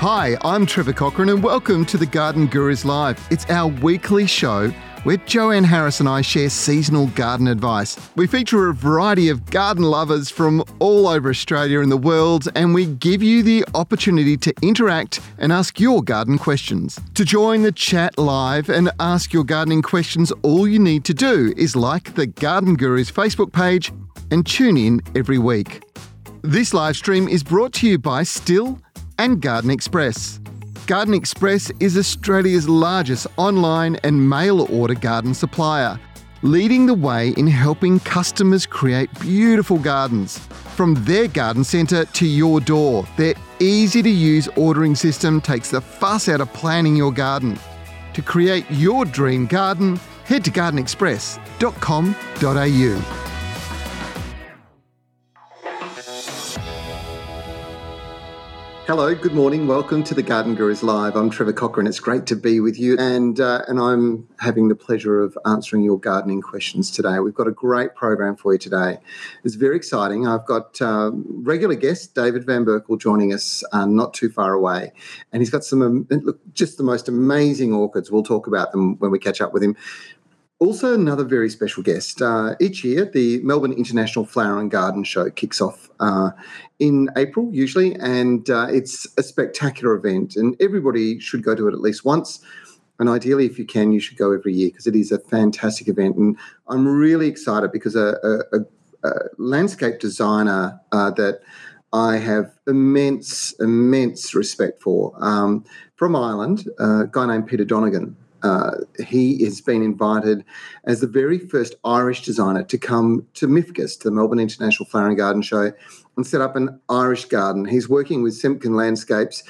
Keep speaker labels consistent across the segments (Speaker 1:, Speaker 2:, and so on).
Speaker 1: Hi, I'm Trevor Cochrane, and welcome to the Garden Gurus Live. It's our weekly show where Joanne Harris and I share seasonal garden advice. We feature a variety of garden lovers from all over Australia and the world, and we give you the opportunity to interact and ask your garden questions. To join the chat live and ask your gardening questions, all you need to do is like the Garden Gurus Facebook page and tune in every week. This live stream is brought to you by Stihl and Garden Express. Garden Express is Australia's largest online and mail order garden supplier, leading the way in helping customers create beautiful gardens. From their garden centre to your door, their easy to use ordering system takes the fuss out of planning your garden. To create your dream garden, head to gardenexpress.com.au. Hello, good morning. Welcome to the Garden Gurus Live. I'm Trevor Cochrane. It's great to be with you, and uh, and I'm having the pleasure of answering your gardening questions today. We've got a great program for you today. It's very exciting. I've got uh, regular guest David Van Berkel joining us uh, not too far away, and he's got some um, look just the most amazing orchids. We'll talk about them when we catch up with him. Also, another very special guest. Uh, each year, the Melbourne International Flower and Garden Show kicks off uh, in April, usually, and uh, it's a spectacular event, and everybody should go to it at least once. And ideally, if you can, you should go every year because it is a fantastic event. And I'm really excited because a, a, a landscape designer uh, that I have immense, immense respect for um, from Ireland, a guy named Peter Donegan. Uh, he has been invited as the very first Irish designer to come to MIFGS, to the Melbourne International Flower and Garden Show, and set up an Irish garden. He's working with Semken Landscapes,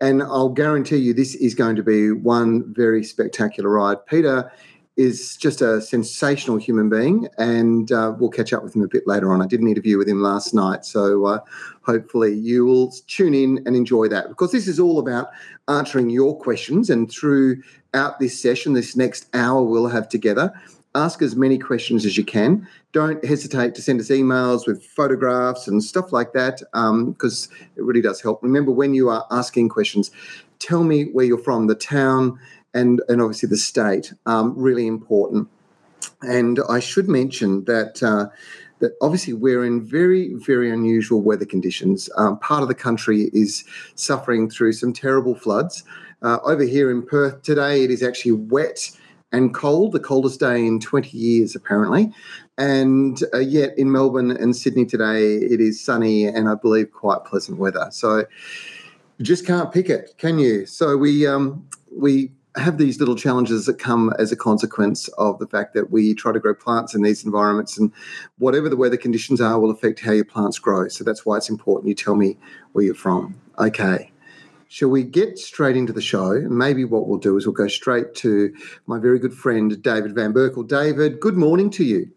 Speaker 1: and I'll guarantee you this is going to be one very spectacular ride. Peter is just a sensational human being, and uh, we'll catch up with him a bit later on. I did an interview with him last night, so uh, hopefully you will tune in and enjoy that because this is all about answering your questions. And throughout this session, this next hour we'll have together, ask as many questions as you can. Don't hesitate to send us emails with photographs and stuff like that because um, it really does help. Remember, when you are asking questions, tell me where you're from, the town and, and obviously the state, um, really important. And I should mention that. Uh, that obviously we're in very, very unusual weather conditions. Um, part of the country is suffering through some terrible floods. Uh, over here in Perth today, it is actually wet and cold, the coldest day in 20 years, apparently. And uh, yet in Melbourne and Sydney today, it is sunny and I believe quite pleasant weather. So you just can't pick it, can you? So we um, we have these little challenges that come as a consequence of the fact that we try to grow plants in these environments and whatever the weather conditions are will affect how your plants grow. So that's why it's important you tell me where you're from. Okay. Shall we get straight into the show? Maybe what we'll do is we'll go straight to my very good friend, David Van Berkel. David, good morning to you.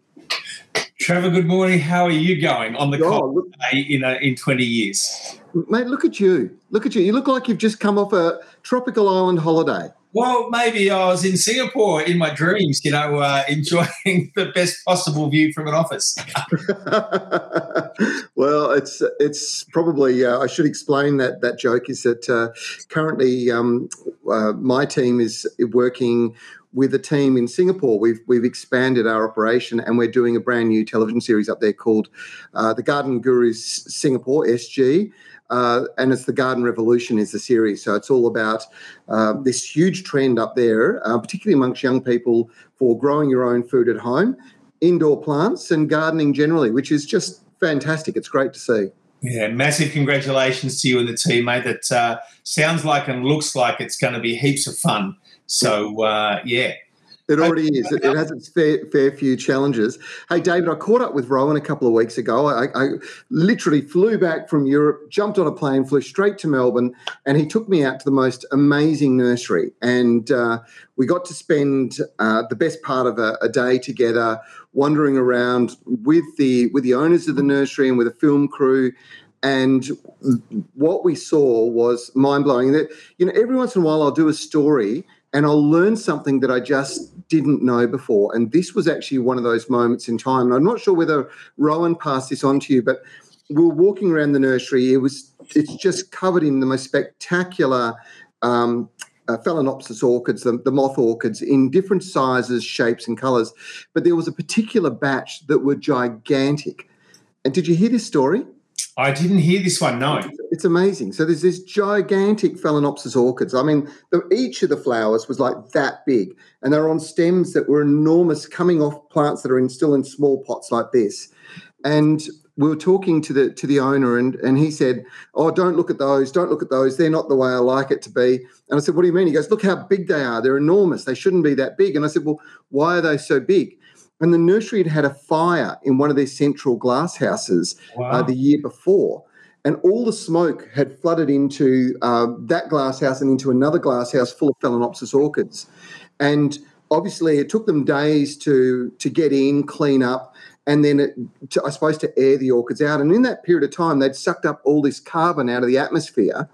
Speaker 2: Trevor, good morning. How are you going on the oh, look, in, a, in 20 years?
Speaker 1: Mate, look at you. Look at you. You look like you've just come off a tropical island holiday.
Speaker 2: Well, maybe I was in Singapore in my dreams, you know, uh, enjoying the best possible view from an office.
Speaker 1: well, it's it's probably uh, I should explain that that joke is that uh, currently um, uh, my team is working with a team in Singapore. We've we've expanded our operation and we're doing a brand new television series up there called uh, the Garden Gurus Singapore SG. Uh, and it's the Garden Revolution is the series. So it's all about uh, this huge trend up there, uh, particularly amongst young people, for growing your own food at home, indoor plants, and gardening generally, which is just fantastic. It's great to see.
Speaker 2: Yeah, massive congratulations to you and the team, mate. That uh, sounds like and looks like it's going to be heaps of fun. So, uh, yeah,
Speaker 1: it already is. It, has its fair, fair few challenges. Hey, David, I caught up with Rowan a couple of weeks ago. I, I, literally flew back from Europe, jumped on a plane, flew straight to Melbourne, and he took me out to the most amazing nursery. And uh, we got to spend uh, the best part of a, a, day together, wandering around with the with the owners of the nursery and with a film crew. And what we saw was mind blowing. That you know, every once in a while, I'll do a story and I'll learn something that I just didn't know before. And this was actually one of those moments in time. And I'm not sure whether Rowan passed this on to you, but we were walking around the nursery. It was it's just covered in the most spectacular um, uh, Phalaenopsis orchids, the, the, moth orchids, in different sizes, shapes, and colours. But there was a particular batch that were gigantic. And did you hear this story?
Speaker 2: I didn't hear this one. No,
Speaker 1: it's amazing. So there's this gigantic Phalaenopsis orchids. I mean, the, each of the flowers was like that big, and they're on stems that were enormous, coming off plants that are in, still in small pots like this. And we were talking to the to the owner, and and he said, "Oh, don't look at those. Don't look at those. They're not the way I like it to be." And I said, "What do you mean?" He goes, "Look how big they are. They're enormous. They shouldn't be that big." And I said, "Well, why are they so big?" And the nursery had had a fire in one of their central glass houses uh, wow. uh, the year before. And all the smoke had flooded into uh, that glass house and into another glass house full of Phalaenopsis orchids. And obviously, it took them days to, to get in, clean up, and then it, to, I suppose to air the orchids out. And in that period of time, they'd sucked up all this carbon out of the atmosphere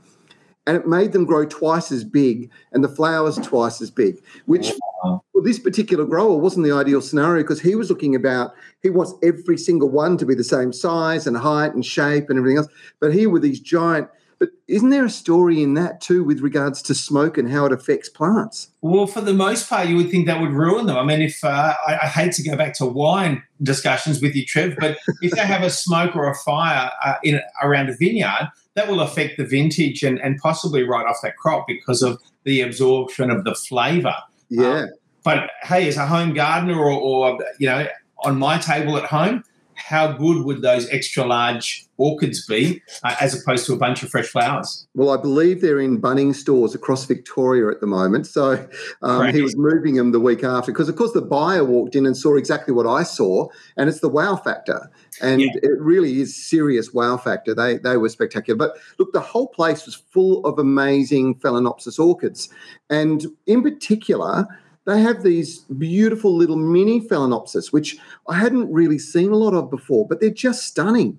Speaker 1: and it made them grow twice as big and the flowers twice as big, which for this particular grower wasn't the ideal scenario because he was looking about, he wants every single one to be the same size and height and shape and everything else. But here with these giant, but isn't there a story in that too with regards to smoke and how it affects plants?
Speaker 2: Well, for the most part, you would think that would ruin them. I mean, if uh, I, I, hate to go back to wine discussions with you, Trev, but if they have a smoke or a fire uh, in around a vineyard, that will affect the vintage and, and possibly write off that crop because of the absorption of the flavour.
Speaker 1: Yeah. Um,
Speaker 2: but hey, as a home gardener or, or, you know, on my table at home, how good would those extra large orchids be uh, as opposed to a bunch of fresh flowers?
Speaker 1: Well, I believe they're in Bunnings stores across Victoria at the moment. So um, he was moving them the week after because, of course, the buyer walked in and saw exactly what I saw, and it's the wow factor. And yeah. it really is serious wow factor. They they were spectacular. But look, the whole place was full of amazing Phalaenopsis orchids, and in particular they have these beautiful little mini phalaenopsis, which I hadn't really seen a lot of before, but they're just stunning.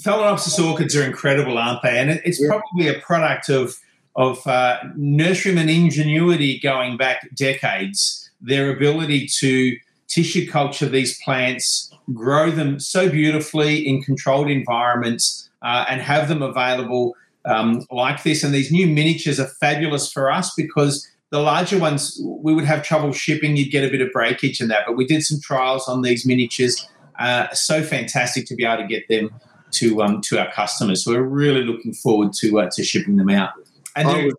Speaker 2: Phalaenopsis orchids are incredible, aren't they? And it's yeah. probably a product of of uh, nurseryman ingenuity going back decades. Their ability to tissue culture these plants, grow them so beautifully in controlled environments, uh, and have them available um, like this. And these new miniatures are fabulous for us because the larger ones, we would have trouble shipping. You'd get a bit of breakage in that. But we did some trials on these miniatures. Uh, so fantastic to be able to get them to um, to our customers. So we're really looking forward to uh, to shipping them out. And there,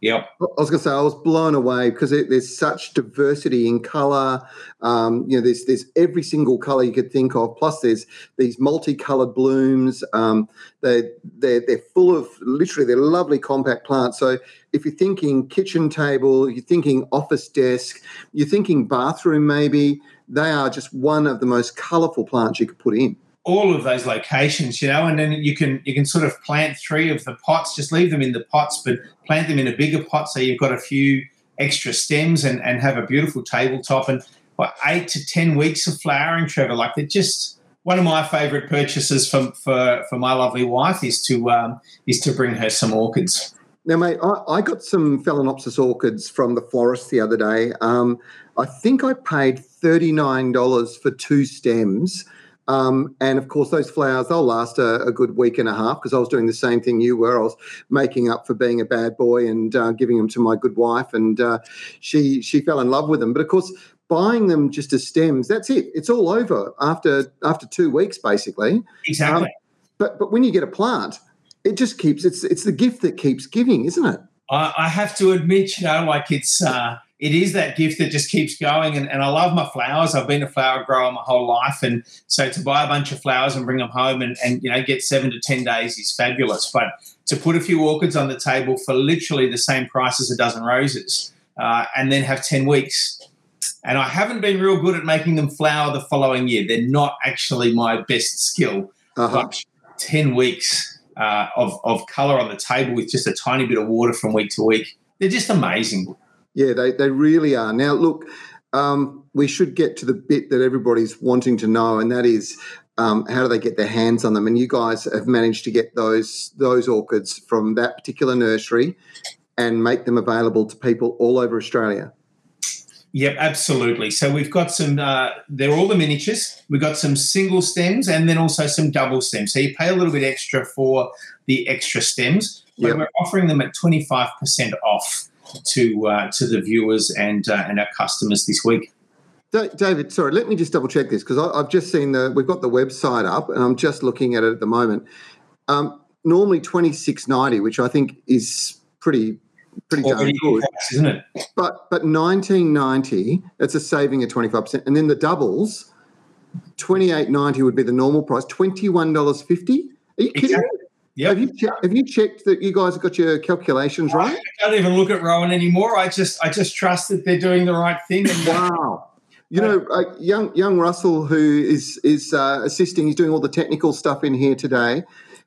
Speaker 2: Yep. I
Speaker 1: was going to say I was blown away because it, there's such diversity in color. Um, you know, there's there's every single color you could think of. Plus, there's these multicolored blooms. Um, they they're they're full of literally they're lovely compact plants. So if you're thinking kitchen table, you're thinking office desk, you're thinking bathroom, maybe they are just one of the most colorful plants you could put in
Speaker 2: all of those locations, you know, and then you can you can sort of plant three of the pots, just leave them in the pots, but plant them in a bigger pot so you've got a few extra stems and, and have a beautiful tabletop and what eight to ten weeks of flowering, Trevor. Like they're just one of my favourite purchases for, for for my lovely wife is to um, is to bring her some orchids.
Speaker 1: Now, mate, I, I got some Phalaenopsis orchids from the florist the other day. Um, I think I paid thirty nine dollars for two stems. Um, and of course, those flowers, they'll last a, a good week and a half because I was doing the same thing you were. I was making up for being a bad boy and uh, giving them to my good wife, and uh, she she fell in love with them. But of course, buying them just as stems, that's it. It's all over after after two weeks, basically.
Speaker 2: Exactly. Um,
Speaker 1: but but when you get a plant, it just keeps it's it's the gift that keeps giving, isn't it?
Speaker 2: I, I have to admit, you know, like it's. Uh, it is that gift that just keeps going. And, and I love my flowers. I've been a flower grower my whole life. And so to buy a bunch of flowers and bring them home and, and you know get seven to 10 days is fabulous. But to put a few orchids on the table for literally the same price as a dozen roses uh, and then have 10 weeks. And I haven't been real good at making them flower the following year. They're not actually my best skill. Uh-huh. But 10 weeks uh, of, of color on the table with just a tiny bit of water from week to week. They're just amazing.
Speaker 1: Yeah, they, they really are. Now, look, um, we should get to the bit that everybody's wanting to know, and that is um, how do they get their hands on them? And you guys have managed to get those those orchids from that particular nursery and make them available to people all over Australia.
Speaker 2: Yep, absolutely. So we've got some, uh, they're all the miniatures. We've got some single stems and then also some double stems. So you pay a little bit extra for the extra stems, but yep. we're offering them at 25% off to uh, to the viewers and uh, and our customers this week.
Speaker 1: David, sorry, let me just double check this because I've just seen the we've got the website up and I'm just looking at it at the moment. Um, normally twenty six ninety, which I think is pretty pretty darn good,
Speaker 2: price, isn't it?
Speaker 1: But but nineteen ninety, it's a saving of twenty five percent, and then the doubles, twenty eight ninety would be the normal price. Twenty one dollars fifty. Are you kidding? Exactly. Yep. Have you che- have you checked that you guys have got your calculations right?
Speaker 2: I don't even look at Rowan anymore. I just I just trust that they're doing the right thing.
Speaker 1: wow. You know, uh, young young Russell, who is is uh, assisting, he's doing all the technical stuff in here today.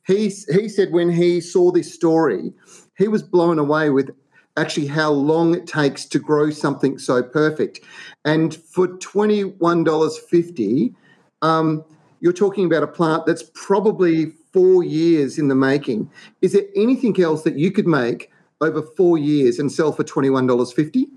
Speaker 1: He he said when he saw this story, he was blown away with actually how long it takes to grow something so perfect. And for twenty one dollars fifty, um, you're talking about a plant that's probably four years in the making. Is there anything else that you could make over four years and sell for twenty one dollars fifty?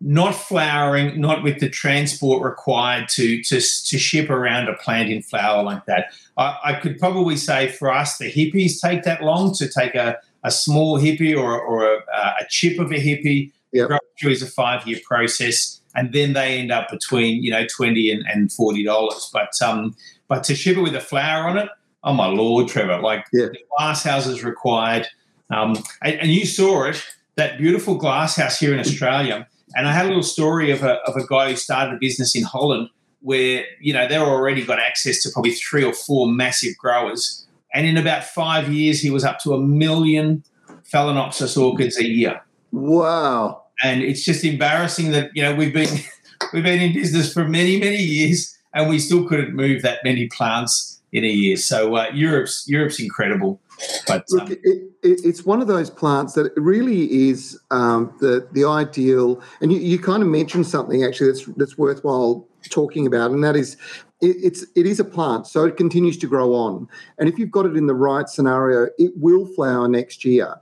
Speaker 2: not flowering, not with the transport required to to, to ship around a plant in flower like that. I, I could probably say for us, the hippies take that long to take a, a small hippie or, or a, a chip of a hippie. Yep. Grow is a five year process, and then they end up between you know twenty and, and forty dollars. But um, but to ship it with a flower on it, oh my lord, Trevor! Like yeah. the glass house is required, um, and, and you saw it that beautiful glass house here in Australia and I had a little story of a, of a guy who started a business in Holland where, you know, they've already got access to probably three or four massive growers. And in about five years, he was up to a million Phalaenopsis orchids a year.
Speaker 1: Wow.
Speaker 2: And it's just embarrassing that, you know, we've been we've been in business for many, many years and we still couldn't move that many plants in a year. So uh, Europe's Europe's incredible. But
Speaker 1: Look, um, it, it, it's one of those plants that really is um, the the ideal. And you, you kind of mentioned something actually that's that's worthwhile talking about, and that is it, it's it is a plant, so it continues to grow on. And if you've got it in the right scenario, it will flower next year.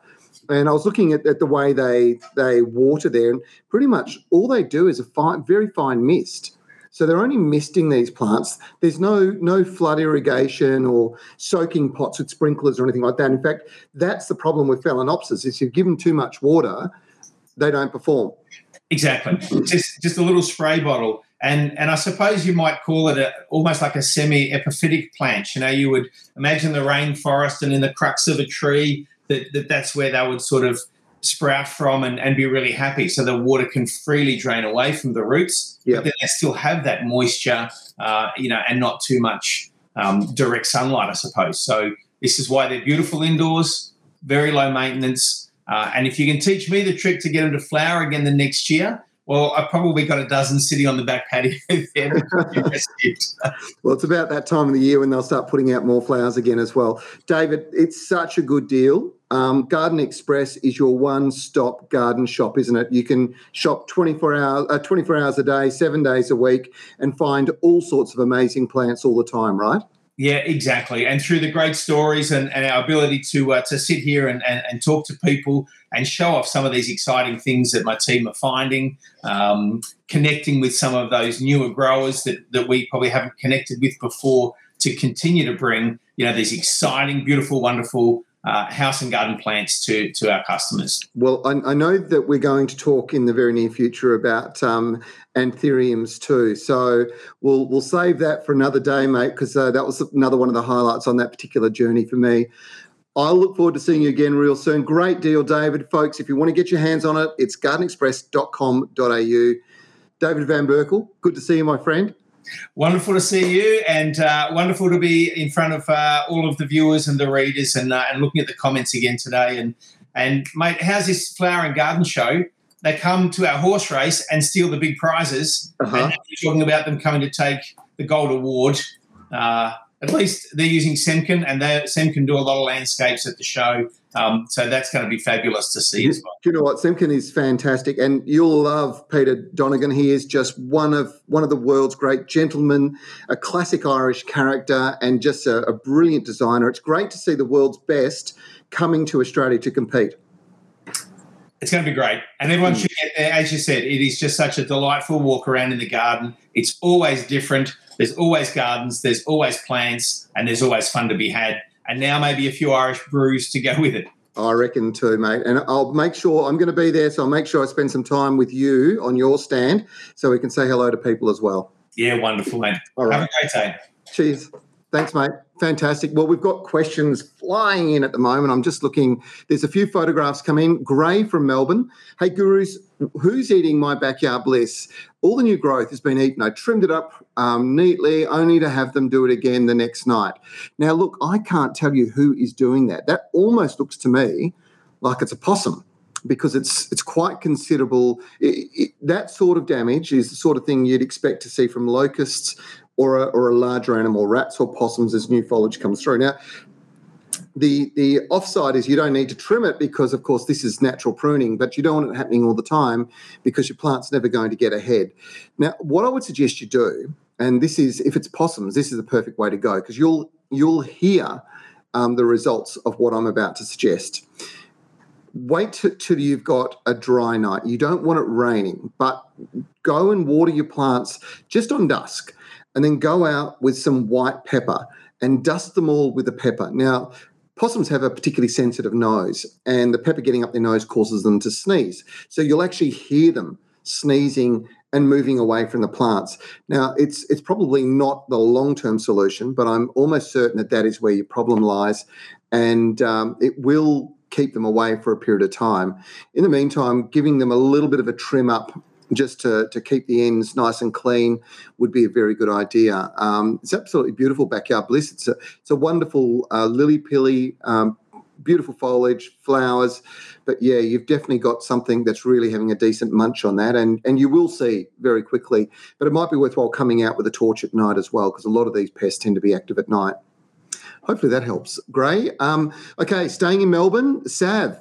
Speaker 1: And I was looking at, at the way they they water there, and pretty much all they do is a fine, very fine mist. So they're only misting these plants. There's no no flood irrigation or soaking pots with sprinklers or anything like that. In fact, that's the problem with Phalaenopsis is you give them too much water, they don't perform.
Speaker 2: Exactly. just just a little spray bottle. And, and I suppose you might call it a, almost like a semi-epiphytic plant. You know, you would imagine the rainforest and in the crux of a tree that, that that's where they would sort of sprout from and, and be really happy. So the water can freely drain away from the roots, yep. but then they still have that moisture, uh, you know, and not too much um, direct sunlight, I suppose. So this is why they're beautiful indoors, very low maintenance. Uh, and if you can teach me the trick to get them to flower again the next year, well, I've probably got a dozen sitting on the back patio there.
Speaker 1: well, it's about that time of the year when they'll start putting out more flowers again as well. David, it's such a good deal. Um, garden Express is your one-stop garden shop, isn't it? You can shop 24 hours, uh, 24 hours a day, seven days a week, and find all sorts of amazing plants all the time, right?
Speaker 2: Yeah, exactly. And through the great stories and, and our ability to uh, to sit here and, and, and, talk to people and show off some of these exciting things that my team are finding, um, connecting with some of those newer growers that, that we probably haven't connected with before to continue to bring, you know, these exciting, beautiful, wonderful uh, house and garden plants to to our customers.
Speaker 1: Well, I, I, know that we're going to talk in the very near future about um, anthuriums too. So we'll we'll save that for another day, mate, because uh, that was another one of the highlights on that particular journey for me. I look forward to seeing you again real soon. Great deal, David. Folks, if you want to get your hands on it, it's gardenexpress.com.au. David Van Berkel, good to see you, my friend.
Speaker 2: Wonderful to see you, and uh, wonderful to be in front of uh, all of the viewers and the readers, and uh, and looking at the comments again today. And and mate, how's this flower and garden show? They come to our horse race and steal the big prizes, uh-huh. and you're talking about them coming to take the gold award. Uh, at least they're using Semken, and they, Semken do a lot of landscapes at the show. Um, so that's going to be fabulous to see as well.
Speaker 1: Do you know what? Semken is fantastic, and you'll love Peter Donegan. He is just one of one of the world's great gentlemen, a classic Irish character, and just a, a brilliant designer. It's great to see the world's best coming to Australia to compete.
Speaker 2: It's going to be great. And everyone mm. should get there. As you said, it is just such a delightful walk around in the garden. It's always different. There's always gardens, there's always plants, and there's always fun to be had. And now maybe a few Irish brews to go with it.
Speaker 1: I reckon too, mate. And I'll make sure I'm going to be there, so I'll make sure I spend some time with you on your stand so we can say hello to people as well.
Speaker 2: Yeah, wonderful, man. All right. Have a great day.
Speaker 1: Cheers. Thanks, mate. Fantastic. Well, we've got questions flying in at the moment. I'm just looking. There's a few photographs come in. Gray from Melbourne. Hey, gurus, who's eating my backyard bliss? All the new growth has been eaten. I trimmed it up um, neatly, only to have them do it again the next night. Now, look, I can't tell you who is doing that. That almost looks to me like it's a possum because it's it's quite considerable. It, it, that sort of damage is the sort of thing you'd expect to see from locusts, or a, or a larger animal, rats or possums, as new foliage comes through. Now, the the offside is you don't need to trim it because, of course, this is natural pruning, but you don't want it happening all the time because your plant's never going to get ahead. Now, what I would suggest you do, and this is if it's possums, this is the perfect way to go because you'll you'll hear um, the results of what I'm about to suggest. Wait till you've got a dry night. You don't want it raining, but go and water your plants just on dusk and then go out with some white pepper and dust them all with the pepper. Now, possums have a particularly sensitive nose, and the pepper getting up their nose causes them to sneeze. So you'll actually hear them sneezing and moving away from the plants. Now, it's it's probably not the long term solution, but I'm almost certain that that is where your problem lies, and um, it will keep them away for a period of time. In the meantime, giving them a little bit of a trim up just to, to keep the ends nice and clean would be a very good idea. Um, it's absolutely beautiful backyard bliss. It's a, it's a wonderful uh, lily pilly, um, beautiful foliage, flowers. But yeah, you've definitely got something that's really having a decent munch on that, and and you will see very quickly. But it might be worthwhile coming out with a torch at night as well, because a lot of these pests tend to be active at night. Hopefully that helps. Gray. Um, okay, staying in Melbourne, Sav.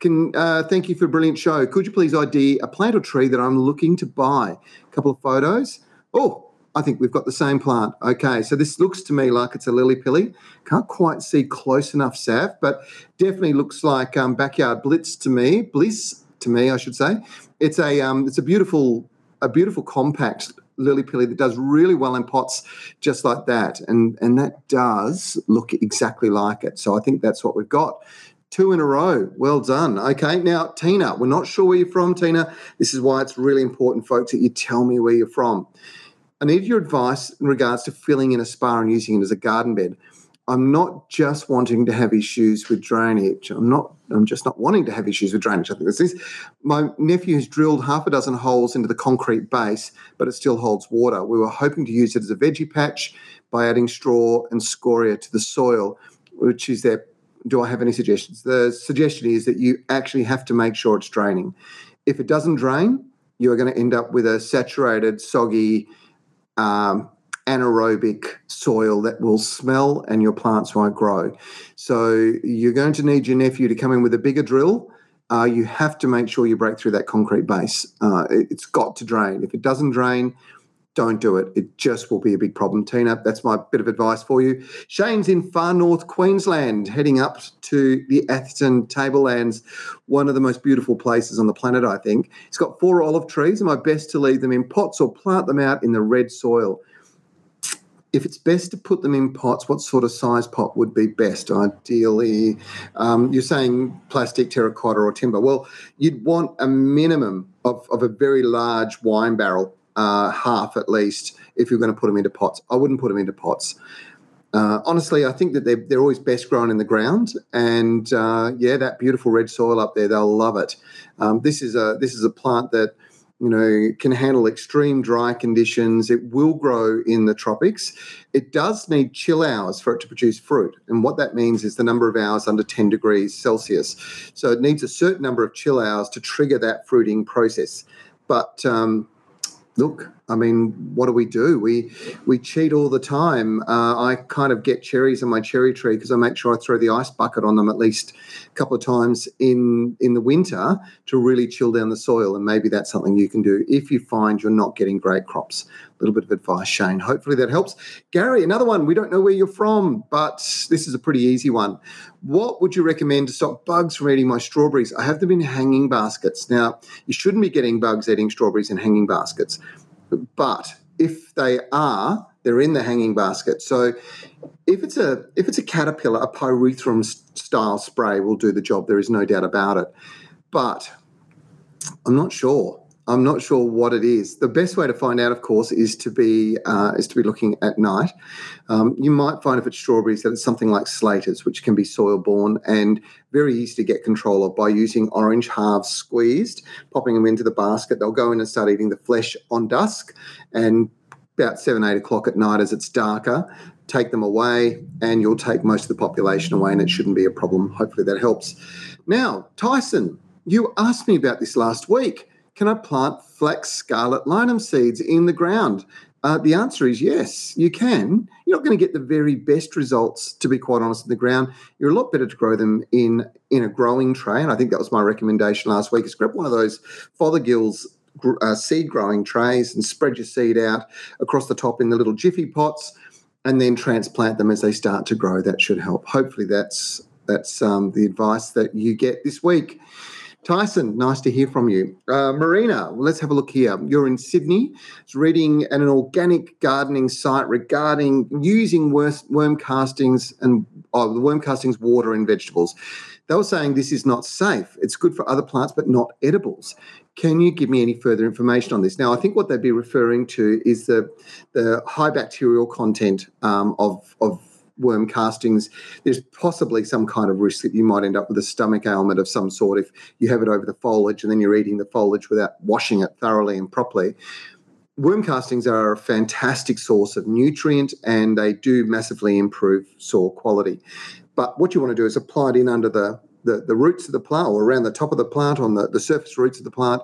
Speaker 1: Can uh, thank you for a brilliant show. Could you please ID a plant or tree that I'm looking to buy? A couple of photos. Oh, I think we've got the same plant. Okay, so this looks to me like it's a lily pilly. Can't quite see close enough, Sav, but definitely looks like um, backyard blitz to me. Bliss to me, I should say. It's a um, it's a beautiful a beautiful compact lily pilly that does really well in pots just like that and and that does look exactly like it so i think that's what we've got two in a row. Well done. Okay, now, Tina, we're not sure where you're from, Tina. This is why it's really important, folks, that you tell me where you're from. I need your advice in regards to filling in a spa and using it as a garden bed. I'm not just wanting to have issues with drainage. I'm not. I'm just not wanting to have issues with drainage. I think this is. My nephew has drilled half a dozen holes into the concrete base, but it still holds water. We were hoping to use it as a veggie patch by adding straw and scoria to the soil, which is their do I have any suggestions? The suggestion is that you actually have to make sure it's draining. If it doesn't drain, you're going to end up with a saturated, soggy, um, anaerobic soil that will smell and your plants won't grow. So you're going to need your nephew to come in with a bigger drill. Uh, you have to make sure you break through that concrete base. Uh, it, it's got to drain. If it doesn't drain, don't do it. It just will be a big problem. Tina, that's my bit of advice for you. Shane's in far north Queensland, heading up to the Atherton Tablelands, one of the most beautiful places on the planet, I think. He's got four olive trees, and my best to leave them in pots or plant them out in the red soil. If it's best to put them in pots, what sort of size pot would be best? Ideally, um, you're saying plastic, terracotta, or timber. Well, you'd want a minimum of, of a very large wine barrel uh, half at least if you're going to put them into pots. I wouldn't put them into pots. Uh, honestly, I think that they're, they're always best grown in the ground, and uh, yeah, that beautiful red soil up there, they'll love it. Um, this is a this is a plant that you know can handle extreme dry conditions. It will grow in the tropics. It does need chill hours for it to produce fruit, and what that means is the number of hours under 10 degrees Celsius. So it needs a certain number of chill hours to trigger that fruiting process. But um, look, I mean, what do we do? We we cheat all the time. Uh, I kind of get cherries on my cherry tree because I make sure I throw the ice bucket on them at least a couple of times in in the winter to really chill down the soil. And maybe that's something you can do if you find you're not getting great crops. A little bit of advice, Shane. Hopefully that helps. Gary, another one. We don't know where you're from, but this is a pretty easy one. What would you recommend to stop bugs from eating my strawberries? I have them in hanging baskets. Now, you shouldn't be getting bugs eating strawberries in hanging baskets but if they are, they're in the hanging basket. So if it's a if it's a caterpillar, a pyrethrum style spray will do the job. There is no doubt about it. But I'm not sure. I'm not sure what it is. The best way to find out, of course, is to be uh, is to be looking at night. Um, you might find if it's strawberries that it's something like slaters, which can be soil borne and very easy to get control of by using orange halves squeezed, popping them into the basket. They'll go in and start eating the flesh on dusk, and about seven eight o'clock at night as it's darker, take them away, and you'll take most of the population away, and it shouldn't be a problem. Hopefully that helps. Now, Tyson, you asked me about this last week can I plant flax scarlet linum seeds in the ground? Uh, the answer is yes, you can. You're not going to get the very best results, to be quite honest, in the ground. You're a lot better to grow them in in a growing tray, and I think that was my recommendation last week. Is grab one of those Fothergill's uh, seed growing trays and spread your seed out across the top in the little jiffy pots, and then transplant them as they start to grow. That should help. Hopefully, that's that's um, the advice that you get this week. Tyson, nice to hear from you. Uh, Marina, let's have a look here. You're in Sydney. It's reading an organic gardening site regarding using worm castings and oh, the worm castings water in vegetables. They were saying this is not safe. It's good for other plants, but not edibles. Can you give me any further information on this? Now, I think what they'd be referring to is the the high bacterial content um, of of worm castings, there's possibly some kind of risk that you might end up with a stomach ailment of some sort if you have it over the foliage and then you're eating the foliage without washing it thoroughly and properly. Worm castings are a fantastic source of nutrient and they do massively improve soil quality. But what you want to do is apply it in under the, the, the roots of the plant or around the top of the plant on the, the surface roots of the plant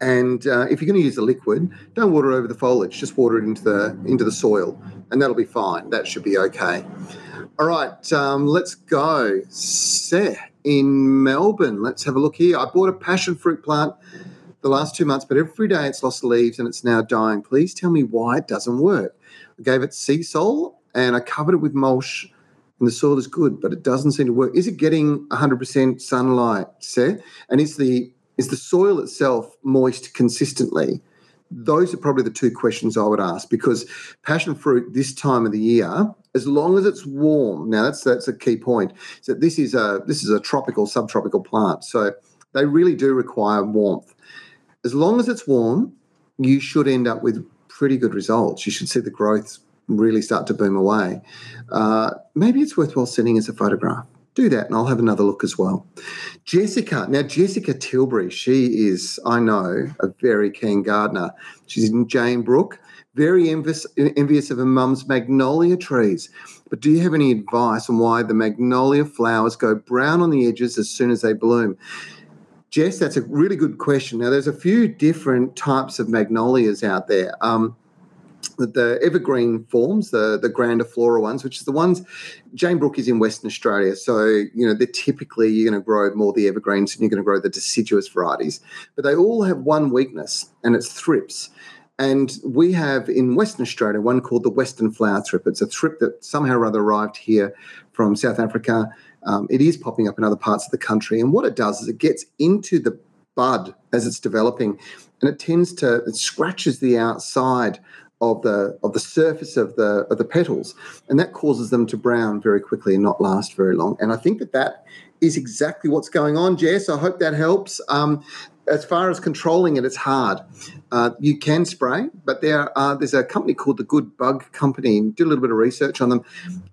Speaker 1: and uh, if you're going to use a liquid, don't water over the foliage. Just water it into the into the soil, and that'll be fine. That should be okay. All right, um, let's go. Seth in Melbourne. Let's have a look here. I bought a passion fruit plant the last two months, but every day it's lost leaves and it's now dying. Please tell me why it doesn't work. I gave it Seasol and I covered it with mulch and the soil is good, but it doesn't seem to work. Is it getting 100% sunlight, Seth? And is the is the soil itself moist consistently? Those are probably the two questions I would ask because passion fruit this time of the year, as long as it's warm, now that's that's a key point. That this is a this is a tropical subtropical plant, so they really do require warmth. As long as it's warm, you should end up with pretty good results. You should see the growth really start to boom away. Uh, maybe it's worthwhile sending us a photograph do that and I'll have another look as well. Jessica, now Jessica Tilbury, she is, I know, a very keen gardener. She's in Jane Brook, very envious, envious of her mum's magnolia trees. But do you have any advice on why the magnolia flowers go brown on the edges as soon as they bloom? Jess, that's a really good question. Now, there's a few different types of magnolias out there. Um, the evergreen forms, the the grandiflora ones, which is the ones. Jane Brook is in Western Australia, so you know they're typically you're going to grow more the evergreens and you're going to grow the deciduous varieties, but they all have one weakness, and it's thrips. And we have in Western Australia one called the Western flower thrip. It's a thrip that somehow or other arrived here from South Africa. Um, it is popping up in other parts of the country, and what it does is it gets into the bud as it's developing, and it tends to it scratches the outside of the of the surface of the of the petals, and that causes them to brown very quickly and not last very long. And I think that that is exactly what's going on, Jess. I hope that helps. Um, as far as controlling it, it's hard. Uh, you can spray, but there are, there's a company called the Good Bug Company. Did a little bit of research on them.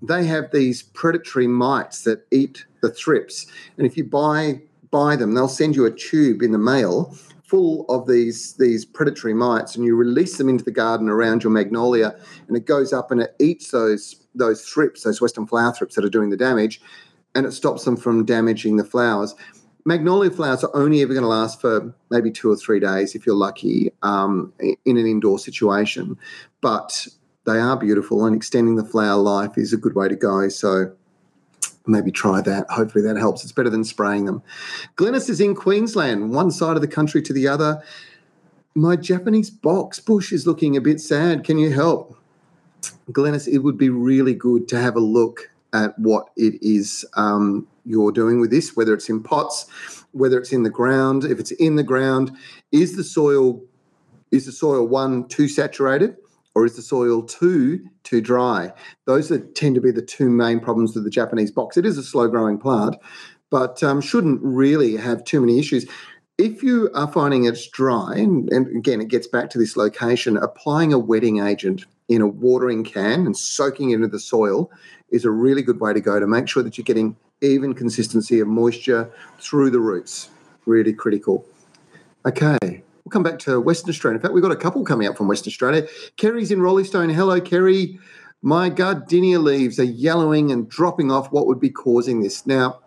Speaker 1: They have these predatory mites that eat the thrips, and if you buy buy them, they'll send you a tube in the mail full of these these predatory mites, and you release them into the garden around your magnolia, and it goes up and it eats those those thrips, those western flower thrips that are doing the damage, and it stops them from damaging the flowers. magnolia flowers are only ever going to last for maybe two or three days if you're lucky um, in an indoor situation. But they are beautiful, and extending the flower life is a good way to go. So maybe try that. Hopefully that helps. It's better than spraying them. Glennis is in Queensland, one side of the country to the other. My Japanese box bush is looking a bit sad. Can you help? Glennis, it would be really good to have a look at what it is um, you're doing with this, whether it's in pots, whether it's in the ground. If it's in the ground, is the soil is the soil one too saturated? Or is the soil too too dry? Those are, tend to be the two main problems with the Japanese box. It is a slow growing plant, but um, shouldn't really have too many issues. If you are finding it's dry, and, and again, it gets back to this location, applying a wetting agent in a watering can and soaking it into the soil is a really good way to go to make sure that you're getting even consistency of moisture through the roots. Really critical. Okay, We'll come back to Western Australia. In fact, we've got a couple coming up from Western Australia. Kerry's in Roleystone. Hello, Kerry. My gardenia leaves are yellowing and dropping off. What would be causing this? Now,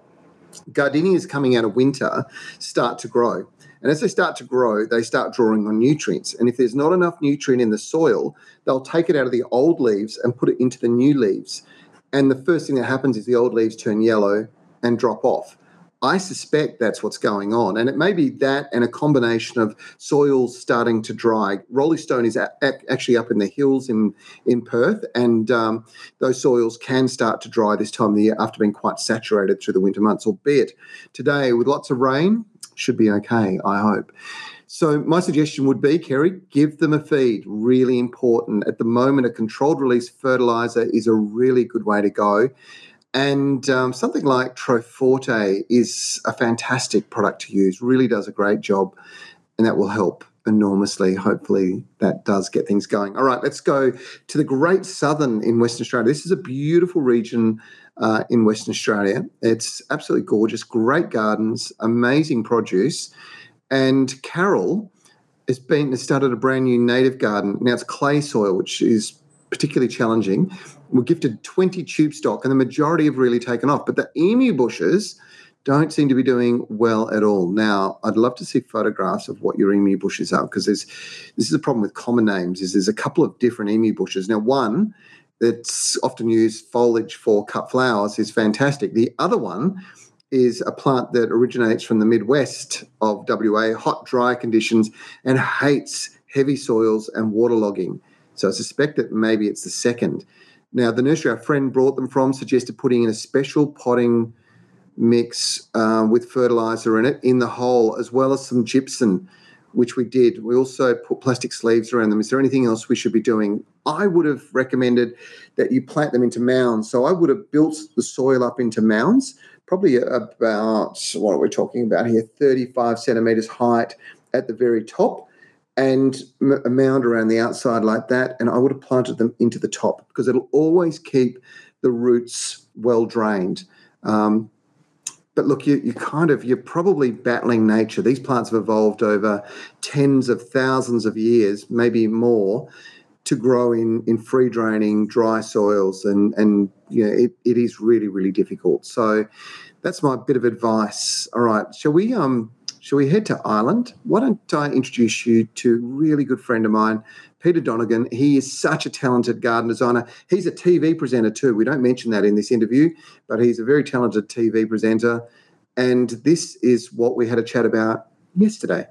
Speaker 1: gardenias coming out of winter start to grow. And as they start to grow, they start drawing on nutrients. And if there's not enough nutrient in the soil, they'll take it out of the old leaves and put it into the new leaves. And the first thing that happens is the old leaves turn yellow and drop off. I suspect that's what's going on. And it may be that and a combination of soils starting to dry. Roleystone is a- a- actually up in the hills in, in Perth, and um, those soils can start to dry this time of the year after being quite saturated through the winter months, albeit today with lots of rain, should be okay, I hope. So, my suggestion would be, Kerry, give them a feed. Really important. At the moment, a controlled release fertilizer is a really good way to go. And um, something like Troforte is a fantastic product to use, really does a great job, and that will help enormously. Hopefully, that does get things going. All right, let's go to the Great Southern in Western Australia. This is a beautiful region uh, in Western Australia. It's absolutely gorgeous, great gardens, amazing produce. And Carol has been has started a brand new native garden. Now it's clay soil, which is particularly challenging were gifted 20 tube stock, and the majority have really taken off. But the emu bushes don't seem to be doing well at all. Now, I'd love to see photographs of what your emu bushes are because there's this is a problem with common names. Is there's a couple of different emu bushes. Now, one that's often used foliage for cut flowers is fantastic. The other one is a plant that originates from the Midwest of WA, hot, dry conditions, and hates heavy soils and waterlogging. So I suspect that maybe it's the second. Now, the nursery our friend brought them from suggested putting in a special potting mix um, with fertilizer in it in the hole, as well as some gypsum, which we did. We also put plastic sleeves around them. Is there anything else we should be doing? I would have recommended that you plant them into mounds. So I would have built the soil up into mounds, probably about what are we talking about here? 35 centimeters height at the very top and a mound around the outside like that, and I would have planted them into the top because it'll always keep the roots well drained. Um, but look, you, you kind of you're probably battling nature. These plants have evolved over tens of thousands of years, maybe more, to grow in in free draining dry soils, and and you know it, it is really really difficult. So that's my bit of advice. All right, shall we um Shall we head to Ireland? Why don't I introduce you to a really good friend of mine, Peter Donegan. He is such a talented garden designer. He's a TV presenter too. We don't mention that in this interview, but he's a very talented TV presenter. And this is what we had a chat about yesterday.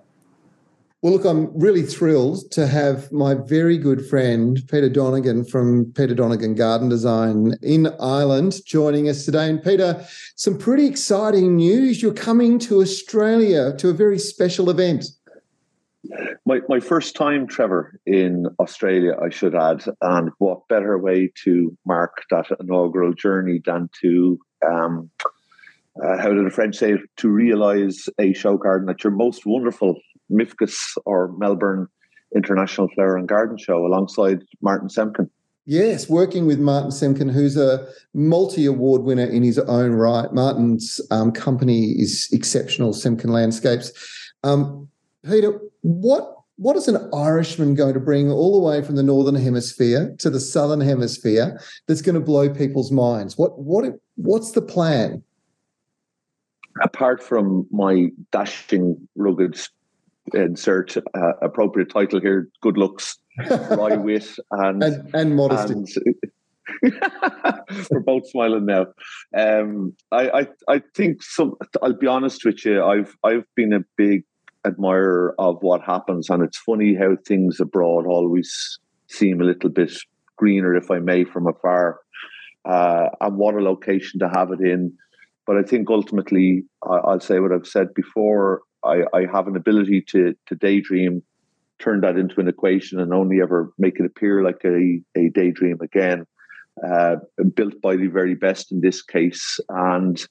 Speaker 1: Well, look, I'm really thrilled to have my very good friend, Peter Donegan from Peter Donegan Garden Design in Ireland, joining us today. And Peter, some pretty exciting news. You're coming to Australia to a very special event.
Speaker 3: My, my first time, Trevor, in Australia, I should add. And what better way to mark that inaugural journey than to, um, uh, how do the French say, to realise a show garden at your most wonderful MIFGS or Melbourne International Flower and Garden Show alongside Martin Semken.
Speaker 1: Yes, working with Martin Semken, who's a multi award winner in his own right. Martin's um, company is exceptional, Semken Landscapes. Um, Peter, what what is an Irishman going to bring all the way from the northern hemisphere to the southern hemisphere that's going to blow people's minds? What what what's the plan?
Speaker 3: apart from my dashing, rugged, insert uh, appropriate title here, good looks, wry wit, and
Speaker 1: and, and modesty. And,
Speaker 3: we're both smiling now. Um, I, I, I think some. I'll be honest with you. I've I've been a big admirer of what happens, and it's funny how things abroad always seem a little bit greener, if I may, from afar. Uh, and what a location to have it in. But I think ultimately, I, will say what I've said before. I, I have an ability to to daydream, turn that into an equation, and only ever make it appear like a, a daydream again. Uh, built by the very best in this case, and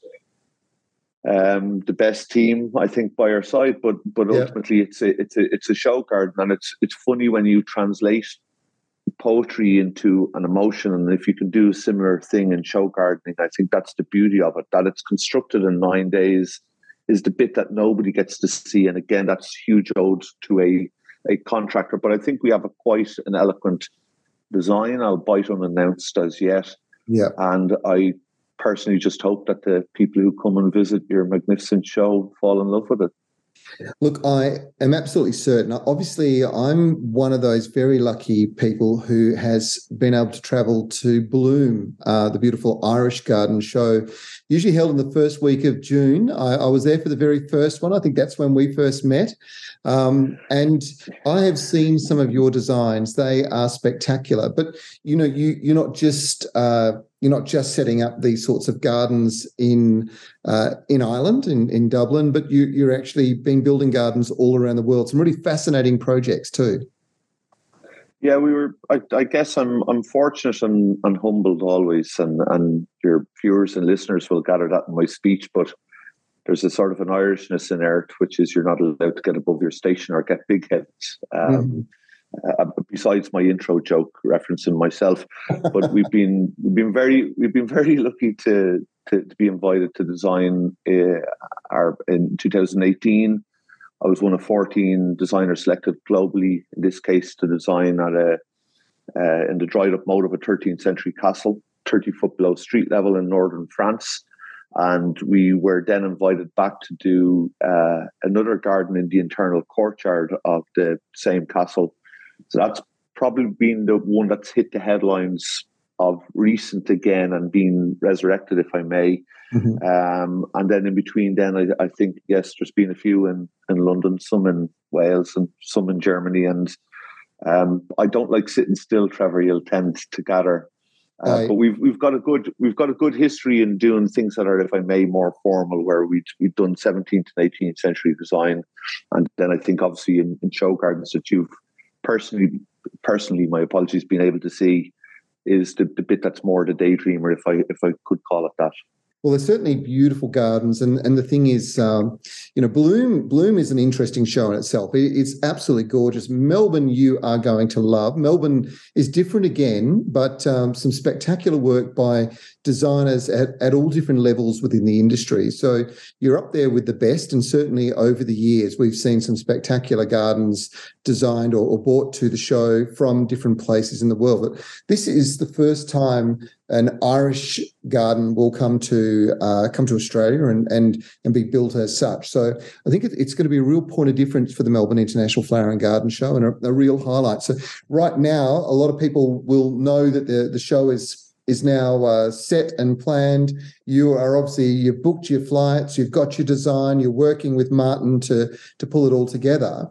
Speaker 3: um, the best team, I think, by our side. But but yeah. ultimately, it's a it's a it's a show garden, and it's it's funny when you translate poetry into an emotion, and if you can do a similar thing in show gardening, I think that's the beauty of it. That it's constructed in nine days is the bit that nobody gets to see, and again, that's huge ode to a a contractor. But I think we have a quite an eloquent design, albeit unannounced as yet.
Speaker 1: Yeah.
Speaker 3: And I personally just hope that the people who come and visit your magnificent show fall in love with it.
Speaker 1: Look, I am absolutely certain. Obviously, I'm one of those very lucky people who has been able to travel to Bloom, uh, the beautiful Irish Garden show, usually held in the first week of June. I, I was there for the very first one. I think that's when we first met. Um, and I have seen some of your designs; they are spectacular. But you know, you you're not just uh, you're not just setting up these sorts of gardens in uh, in Ireland in in Dublin, but you you're actually been building gardens all around the world. Some really fascinating projects too.
Speaker 3: Yeah, we were. I, I, guess I'm I'm fortunate and, and humbled always, and and your viewers and listeners will gather that in my speech. But there's a sort of an Irishness in art, which is you're not allowed to get above your station or get big heads. Um, mm-hmm. Uh, besides my intro joke referencing myself, but we've been we've been very we've been very lucky to to, to be invited to design uh, our in 2018. I was one of 14 designers selected globally, in this case, to design at a uh, in the dried up mode of a 13th century castle, 30 foot below street level in northern France. And we were then invited back to do uh, another garden in the internal courtyard of the same castle. So that's probably been the one that's hit the headlines of recent again and being resurrected, if I may. Mm-hmm. Um, and then in between, then I, I, think yes, there's been a few in in London, some in Wales, and some in Germany. And um, I don't like sitting still, Trevor. You'll tend to gather uh, but we've we've got a good we've got a good history in doing things that are, if I may, more formal, where we we've done 17th and 18th century design, and then I think obviously in, in show gardens that you've personally personally, my apologies, being able to see is the, the bit that's more the daydreamer, if I if I could call it that.
Speaker 1: Well, there's certainly beautiful gardens, and and the thing is, um, you know, Bloom Bloom is an interesting show in itself. It's absolutely gorgeous. Melbourne, you are going to love. Melbourne is different again, but um, some spectacular work by designers at, at all different levels within the industry. So you're up there with the best. And certainly over the years, we've seen some spectacular gardens designed or, or brought to the show from different places in the world. But this is the first time an Irish garden will come to uh, come to Australia and and and be built as such. So I think it's going to be a real point of difference for the Melbourne International Flower and Garden Show and a, a real highlight. So right now, a lot of people will know that the the show is is now uh, set and planned. You are obviously you've booked your flights, you've got your design, you're working with Martin to to pull it all together.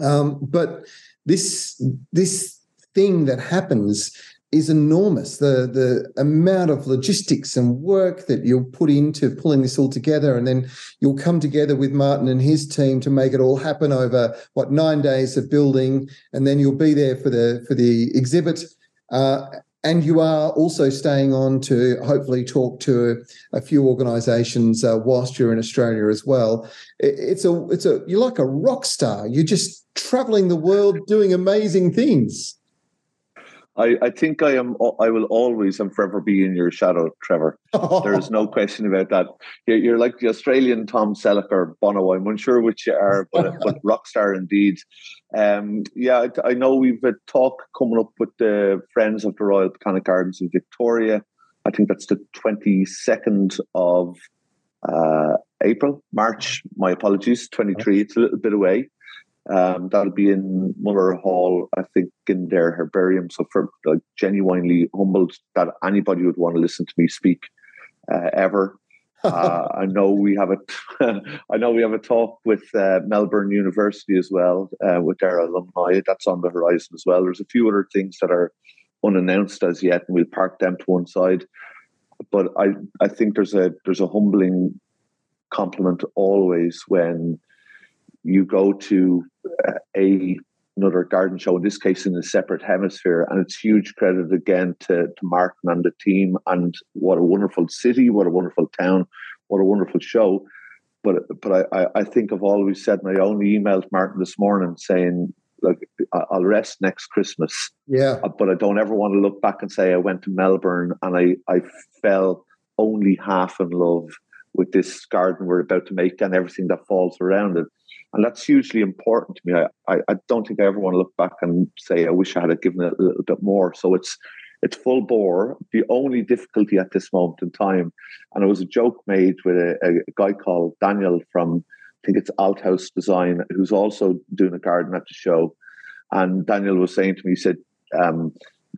Speaker 1: Um, but this this thing that happens is enormous. The the amount of logistics and work that you'll put into pulling this all together, and then you'll come together with Martin and his team to make it all happen over what nine days of building, and then you'll be there for the for the exhibit. Uh, and you are also staying on to hopefully talk to a, a few organisations uh, whilst you're in Australia as well. It, it's a it's a you're like a rock star. You're just traveling the world doing amazing things.
Speaker 3: I, I think I am. I will always and forever be in your shadow, Trevor. there is no question about that. You're, you're, like the Australian Tom Selleck or Bono. I'm unsure which you are, but but rock star indeed. Um, yeah, I, I, know we've a talk coming up with the Friends of the Royal Botanic Gardens in Victoria. I think that's the 22nd of uh, April, March. My apologies, 23. It's a little bit away. Um, that'll be in Mueller Hall, I think, in their herbarium. So, for like, genuinely humbled that anybody would want to listen to me speak uh, ever. Uh, I know we have a, I know we have a talk with uh, Melbourne University as well uh, with their alumni. That's on the horizon as well. There's a few other things that are unannounced as yet, and we'll park them to one side. But I, I think there's a there's a humbling compliment always when you go to uh, a another garden show, in this case in a separate hemisphere. And it's huge credit again to, to Martin and the team. And what a wonderful city, what a wonderful town, what a wonderful show. But but I, I think I've always said, and I only emailed Martin this morning saying, look, I'll rest next Christmas.
Speaker 1: Yeah.
Speaker 3: Uh, but I don't ever want to look back and say I went to Melbourne and I, I fell only half in love with this garden we're about to make and everything that falls around it and that's hugely important to me. I, I, I, don't think I ever want to look back and say I wish I had given it a little bit more. So it's it's full bore. The only difficulty at this moment in time, and it was a joke made with a, a guy called Daniel from I think it's Althouse Design, who's also doing a garden at the show. And Daniel was saying to me, he said, um,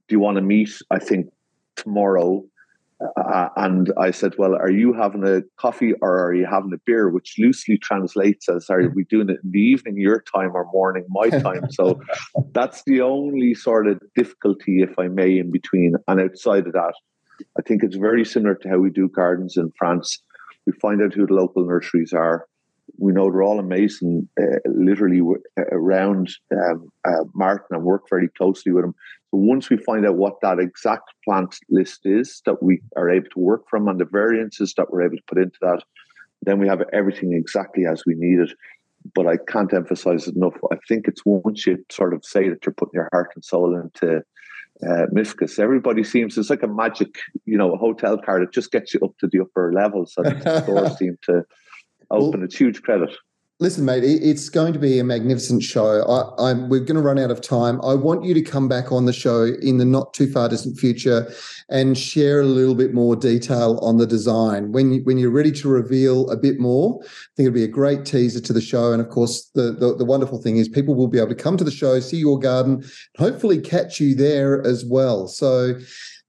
Speaker 3: "Do you want to meet? I think tomorrow." Uh, and I said, Well, are you having a coffee or are you having a beer? Which loosely translates as, Are we doing it in the evening, your time, or morning, my time? so that's the only sort of difficulty, if I may, in between. And outside of that, I think it's very similar to how we do gardens in France. We find out who the local nurseries are. We know they're all amazing, uh, literally uh, around um, uh, Martin and work very closely with them once we find out what that exact plant list is that we are able to work from and the variances that we're able to put into that, then we have everything exactly as we need it. But I can't emphasize it enough. I think it's once you sort of say that you're putting your heart and soul into uh, Miscus, everybody seems it's like a magic, you know, a hotel card. It just gets you up to the upper levels, and the doors seem to open. Well, it's huge credit.
Speaker 1: Listen, mate, it's going to be a magnificent show. I, we're going to run out of time. I want you to come back on the show in the not too far distant future and share a little bit more detail on the design. When, you, when you're ready to reveal a bit more, I think it'll be a great teaser to the show. And of course, the, the, the wonderful thing is people will be able to come to the show, see your garden, hopefully catch you there as well. So,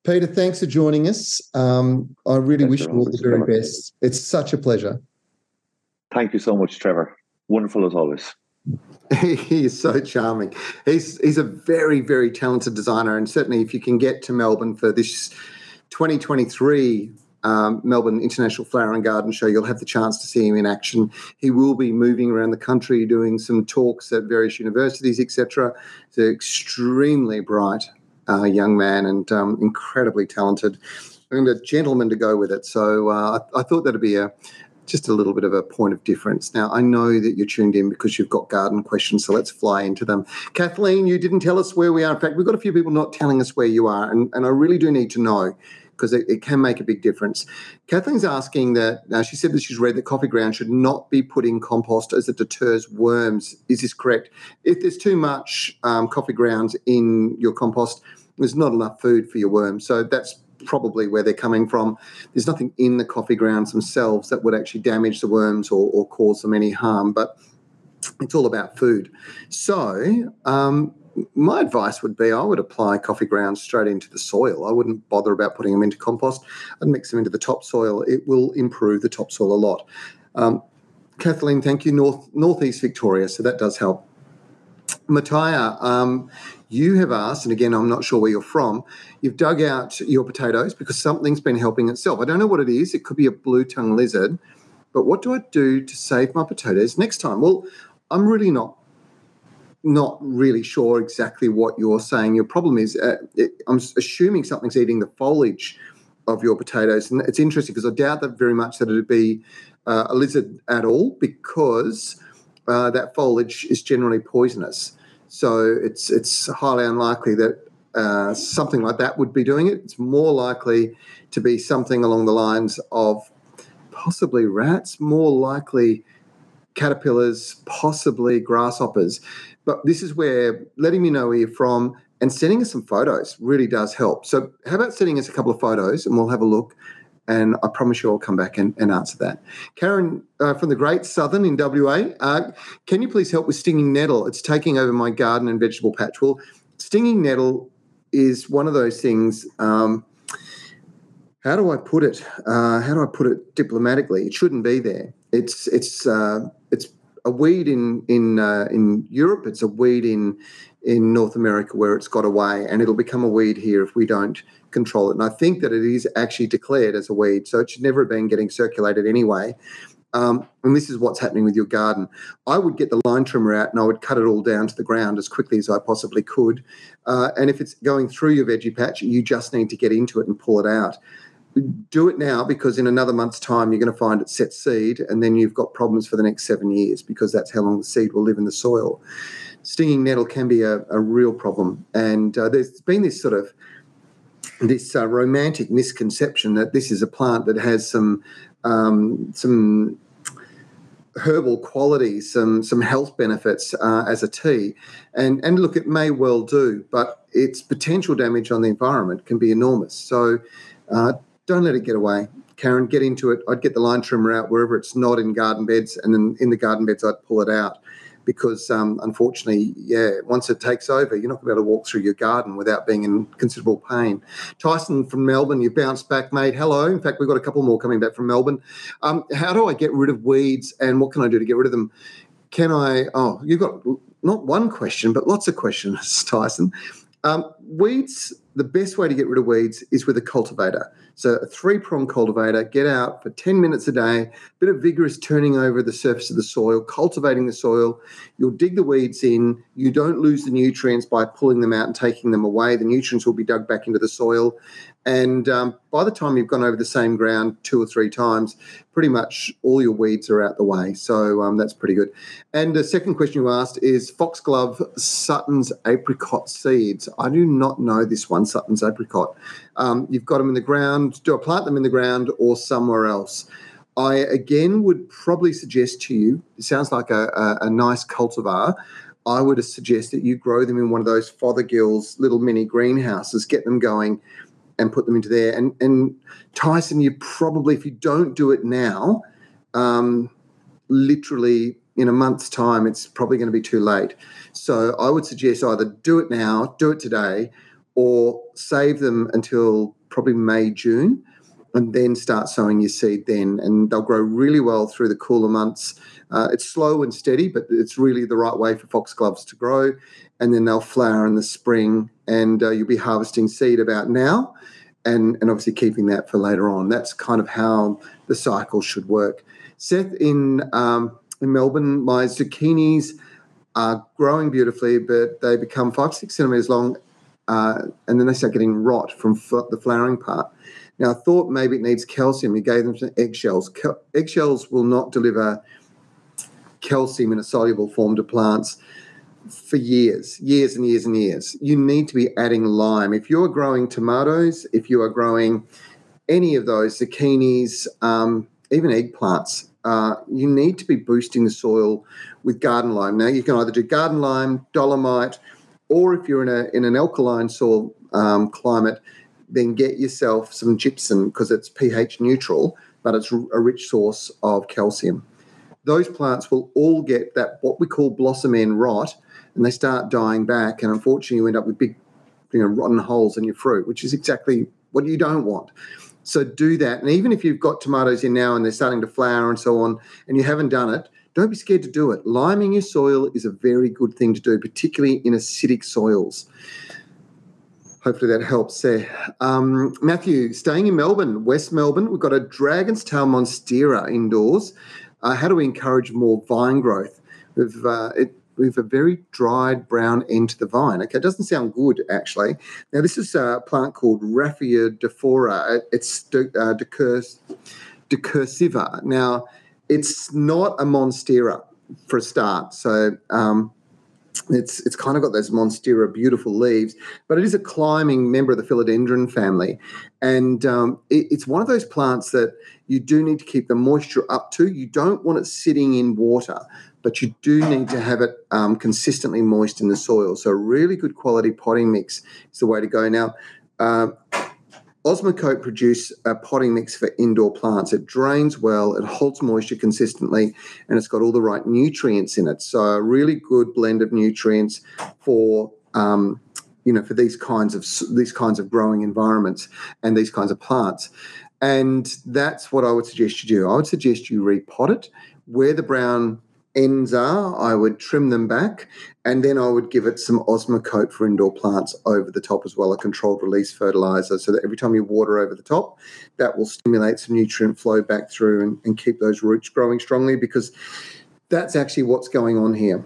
Speaker 1: Peter, thanks for joining us. Um, I really thanks wish you all the very best. It's such a pleasure.
Speaker 3: Thank you so much, Trevor. Wonderful as always.
Speaker 1: he is so charming. He's he's a very very talented designer, and certainly if you can get to Melbourne for this 2023 um, Melbourne International Flower and Garden Show, you'll have the chance to see him in action. He will be moving around the country doing some talks at various universities, etc. He's an extremely bright uh, young man and um, incredibly talented and a gentleman to go with it. So uh, I, I, thought that'd be a, just a little bit of a point of difference. Now, I know that you're tuned in because you've got garden questions, so let's fly into them. Kathleen, you didn't tell us where we are. In fact, we've got a few people not telling us where you are, and, and I really do need to know because it, it, can make a big difference. Kathleen's asking that now she said that she's read that coffee ground should not be put in compost as it deters worms. Is this correct? If there's too much um, coffee grounds in your compost, there's not enough food for your worms. So that's probably where they're coming from. There's nothing in the coffee grounds themselves that would actually damage the worms or, or cause them any harm, but it's all about food. So, um, my advice would be I would apply coffee grounds straight into the soil. I wouldn't bother about putting them into compost. I'd mix them into the topsoil. It will improve the topsoil a lot. Um, Kathleen, thank you. North Northeast Victoria, so that does help. Mattia, um, you have asked, and again, I'm not sure where you're from, you've dug out your potatoes because something's been helping itself. I don't know what it is. It could be a blue tongue lizard, but what do I do to save my potatoes next time? Well, I'm really not not really sure exactly what you're saying. Your problem is, uh, it, I'm assuming something's eating the foliage of your potatoes, and it's interesting because I doubt that very much that it'd be uh, a lizard at all because uh, that foliage is generally poisonous. So it's it's highly unlikely that uh, something like that would be doing it. It's more likely to be something along the lines of possibly rats, more likely caterpillars, possibly grasshoppers. But this is where letting me know where you're from and sending us some photos really does help. So, how about sending us a couple of photos and we'll have a look and I promise you I'll come back and, and answer that. Karen uh, from the Great Southern in WA, uh, can you please help with stinging nettle? It's taking over my garden and vegetable patch. Well, stinging nettle is one of those things. Um, how do I put it? Uh, how do I put it diplomatically? It shouldn't be there. It's it's uh, it's a weed in in uh, in Europe. It's a weed in in North America where it's got away, and it'll become a weed here if we don't control it. And I think that it is actually declared as a weed, so it should never have been getting circulated anyway. Um, and this is what's happening with your garden. I would get the line trimmer out and I would cut it all down to the ground as quickly as I possibly could. Uh, and if it's going through your veggie patch, you just need to get into it and pull it out do it now because in another month's time you're going to find it set seed and then you've got problems for the next seven years because that's how long the seed will live in the soil stinging nettle can be a, a real problem and uh, there's been this sort of this uh, romantic misconception that this is a plant that has some um, some herbal qualities, some some health benefits uh, as a tea, and and look, it may well do, but its potential damage on the environment can be enormous. So, uh, don't let it get away. Karen, get into it. I'd get the line trimmer out wherever it's not in garden beds, and then in the garden beds, I'd pull it out because um, unfortunately, yeah, once it takes over, you're not going to be able to walk through your garden without being in considerable pain. Tyson from Melbourne, you bounced back, mate. Hello. In fact, we've got a couple more coming back from Melbourne. Um, how do I get rid of weeds and what can I do to get rid of them? Can I? Oh, you've got not one question, but lots of questions, Tyson. Um, weeds, the best way to get rid of weeds is with a cultivator. So a three prong cultivator, get out for 10 minutes a day, bit of vigorous turning over the surface of the soil, cultivating the soil. You'll dig the weeds in. You don't lose the nutrients by pulling them out and taking them away. The nutrients will be dug back into the soil. And um, by the time you've gone over the same ground two or three times, pretty much all your weeds are out the way. So um, that's pretty good. And the second question you asked is Foxglove Sutton's apricot seeds. I do not know this one, Sutton's apricot. Um, you've got them in the ground. Do I plant them in the ground or somewhere else? I again would probably suggest to you, it sounds like a, a, a nice cultivar. I would suggest that you grow them in one of those Fothergill's little mini greenhouses, get them going and put them into there. And and Tyson, you probably if you don't do it now, um, literally in a month's time, it's probably going to be too late. So I would suggest either do it now, do it today, or save them until probably May June. And then start sowing your seed then, and they'll grow really well through the cooler months. Uh, it's slow and steady, but it's really the right way for foxgloves to grow. And then they'll flower in the spring, and uh, you'll be harvesting seed about now and, and obviously keeping that for later on. That's kind of how the cycle should work. Seth in um, in Melbourne, my zucchinis are growing beautifully, but they become five six centimeters long, uh, and then they start getting rot from f- the flowering part. Now I thought maybe it needs calcium. We gave them some eggshells. Cal- eggshells will not deliver calcium in a soluble form to plants for years, years and years and years. You need to be adding lime. If you're growing tomatoes, if you are growing any of those zucchinis, um, even eggplants, uh, you need to be boosting the soil with garden lime. Now you can either do garden lime, dolomite, or if you're in a in an alkaline soil um, climate, then get yourself some gypsum because it's pH neutral, but it's a rich source of calcium. Those plants will all get that what we call blossom end rot, and they start dying back. And unfortunately, you end up with big, you know, rotten holes in your fruit, which is exactly what you don't want. So do that. And even if you've got tomatoes in now and they're starting to flower and so on, and you haven't done it, don't be scared to do it. Liming your soil is a very good thing to do, particularly in acidic soils. Hopefully that helps there. Um, Matthew, staying in Melbourne, West Melbourne, we've got a Dragon's Tail Monstera indoors. Uh, how do we encourage more vine growth? Uh, it, with a very dried brown end to the vine. Okay, it doesn't sound good actually. Now this is a plant called Raphia diphora. It's uh, decursiva. Now it's not a monstera for a start. So um, it's it's kind of got those monstera beautiful leaves, but it is a climbing member of the philodendron family, and um, it, it's one of those plants that you do need to keep the moisture up to. You don't want it sitting in water but you do need to have it um, consistently moist in the soil. So, a really good quality potting mix is the way to go. Now, uh, Osmocote produce a potting mix for indoor plants. It drains well, it holds moisture consistently, and it's got all the right nutrients in it. So a really good blend of nutrients for um, you know for these kinds of these kinds of growing environments and these kinds of plants. And that's what I would suggest you do. I would suggest you repot it where the brown ends are, I would trim them back, and then I would give it some Osmocote for indoor plants over the top as well, a controlled release fertilizer, so that every time you water over the top, that will stimulate some nutrient flow back through and, and keep those roots growing strongly because that's actually what's going on here.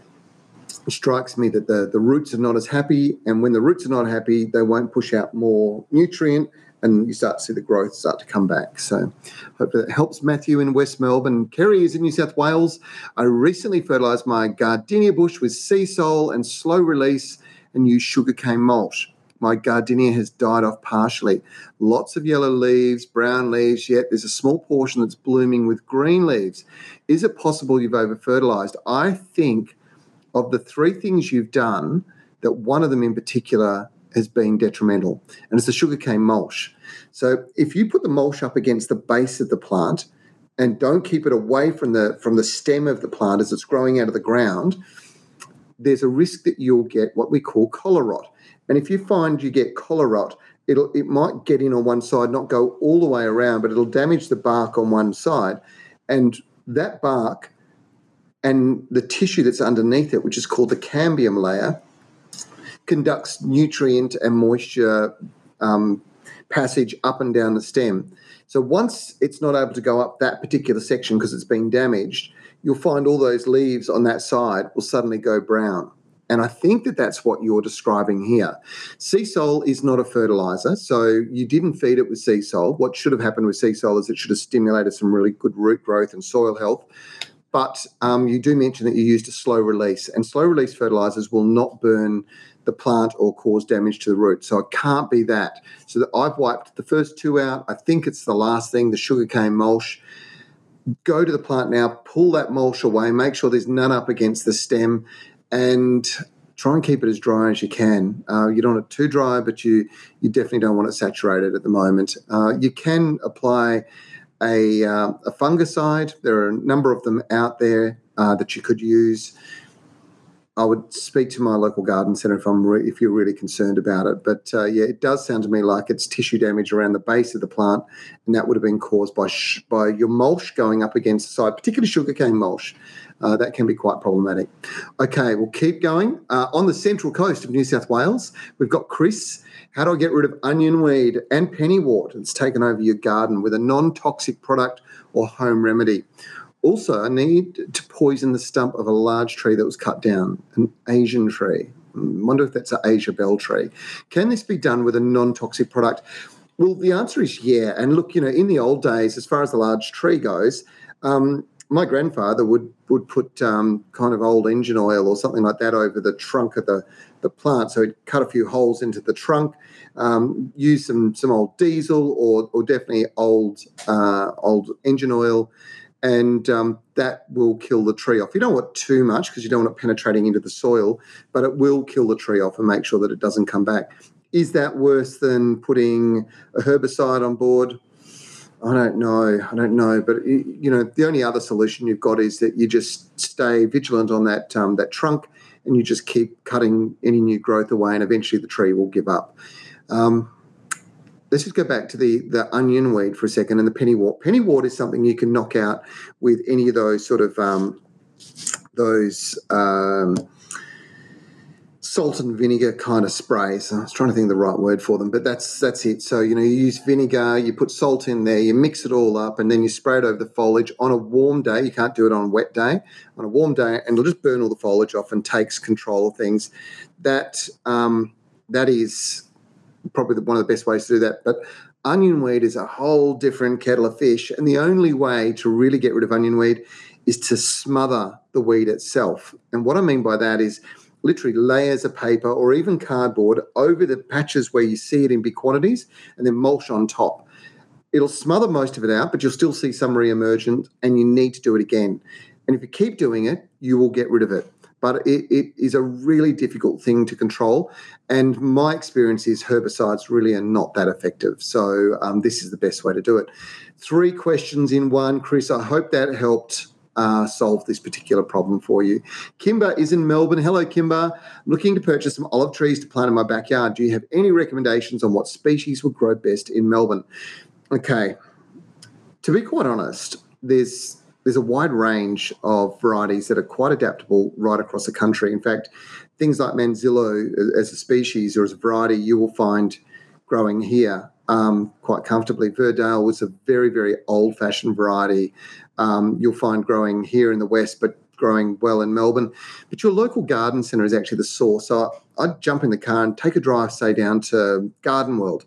Speaker 1: It strikes me that the, the roots are not as happy, and when the roots are not happy, they won't push out more nutrient and you start to see the growth start to come back. So, hope that helps Matthew in West Melbourne. Kerry is in New South Wales. I recently fertilised my gardenia bush with Seasol and slow release and used sugarcane mulch. My gardenia has died off partially. Lots of yellow leaves, brown leaves, yet there's a small portion that's blooming with green leaves. Is it possible you've over fertilised? I think of the three things you've done, that one of them in particular has been detrimental, and it's the sugarcane mulch. So if you put the mulch up against the base of the plant and don't keep it away from the from the stem of the plant as it's growing out of the ground, there's a risk that you'll get what we call collar rot. And if you find you get collar rot, it'll it might get in on one side, not go all the way around, but it'll damage the bark on one side, and that bark and the tissue that's underneath it, which is called the cambium layer, conducts nutrient and moisture um, passage up and down the stem. So once it's not able to go up that particular section because it's been damaged, you'll find all those leaves on that side will suddenly go brown. And I think that that's what you're describing here. Seasol is not a fertilizer, so you didn't feed it with Seasol. What should have happened with Seasol is it should have stimulated some really good root growth and soil health. But um, you do mention that you used a slow release, and slow release fertilizers will not burn the plant or cause damage to the root. So it can't be that. So that I've wiped the first two out. I think it's the last thing, the sugarcane mulch. Go to the plant now, pull that mulch away, make sure there's none up against the stem, and try and keep it as dry as you can. Uh, you don't want it too dry, but you you definitely don't want it saturated at the moment. Uh, you can apply a, uh, a fungicide. There are a number of them out there uh, that you could use. I would speak to my local garden centre if I'm re- if you're really concerned about it. But uh, yeah, it does sound to me like it's tissue damage around the base of the plant, and that would have been caused by sh- by your mulch going up against the side, particularly sugarcane mulch. Uh, that can be quite problematic. Okay, we'll keep going. Uh, on the central coast of New South Wales, we've got Chris. How do I get rid of onion weed and pennywort that's taken over your garden with a non toxic product or home remedy? Also, I need to poison the stump of a large tree that was cut down, an Asian tree. I wonder if that's an Asia bell tree. Can this be done with a non toxic product? Well, the answer is yeah. And look, you know, in the old days, as far as the large tree goes, um, my grandfather would would put um, kind of old engine oil or something like that over the trunk of the, the plant. So he'd cut a few holes into the trunk, um, use some some old diesel or or definitely old uh, old engine oil, and um, that will kill the tree off. You don't want too much because you don't want it penetrating into the soil, but it will kill the tree off and make sure that it doesn't come back. Is that worse than putting a herbicide on board? I don't know. I don't know. But you know, the only other solution you've got is that you just stay vigilant on that um, that trunk, and you just keep cutting any new growth away, and eventually the tree will give up. Um, let's just go back to the the onion weed for a second and the pennywort. Pennywort is something you can knock out with any of those sort of um, those um, salt and vinegar kind of sprays. I was trying to think of the right word for them, but that's that's it. So you know, you use vinegar, you put salt in there, you mix it all up, and then you spray it over the foliage on a warm day. You can't do it on a wet day. On a warm day, and it'll just burn all the foliage off and takes control of things. That um, that is probably one of the best ways to do that. But onion weed is a whole different kettle of fish. And the only way to really get rid of onion weed is to smother the weed itself. And what I mean by that is literally layers of paper or even cardboard over the patches where you see it in big quantities and then mulch on top. It'll smother most of it out, but you'll still see some re-emergent and you need to do it again. And if you keep doing it, you will get rid of it. But it, it is a really difficult thing to control. And my experience is herbicides really are not that effective. So um, this is the best way to do it. Three questions in one, Chris. I hope that helped uh, solve this particular problem for you. Kimber is in Melbourne. Hello, Kimber. Looking to purchase some olive trees to plant in my backyard. Do you have any recommendations on what species would grow best in Melbourne? Okay. To be quite honest, there's there's a wide range of varieties that are quite adaptable right across the country. In fact, things like Manzanillo as a species or as a variety, you will find growing here um, quite comfortably. Verdale was a very, very old fashioned variety. Um, you'll find growing here in the West, but growing well in Melbourne. But your local garden centre is actually the source. So I'd jump in the car and take a drive, say, down to Garden World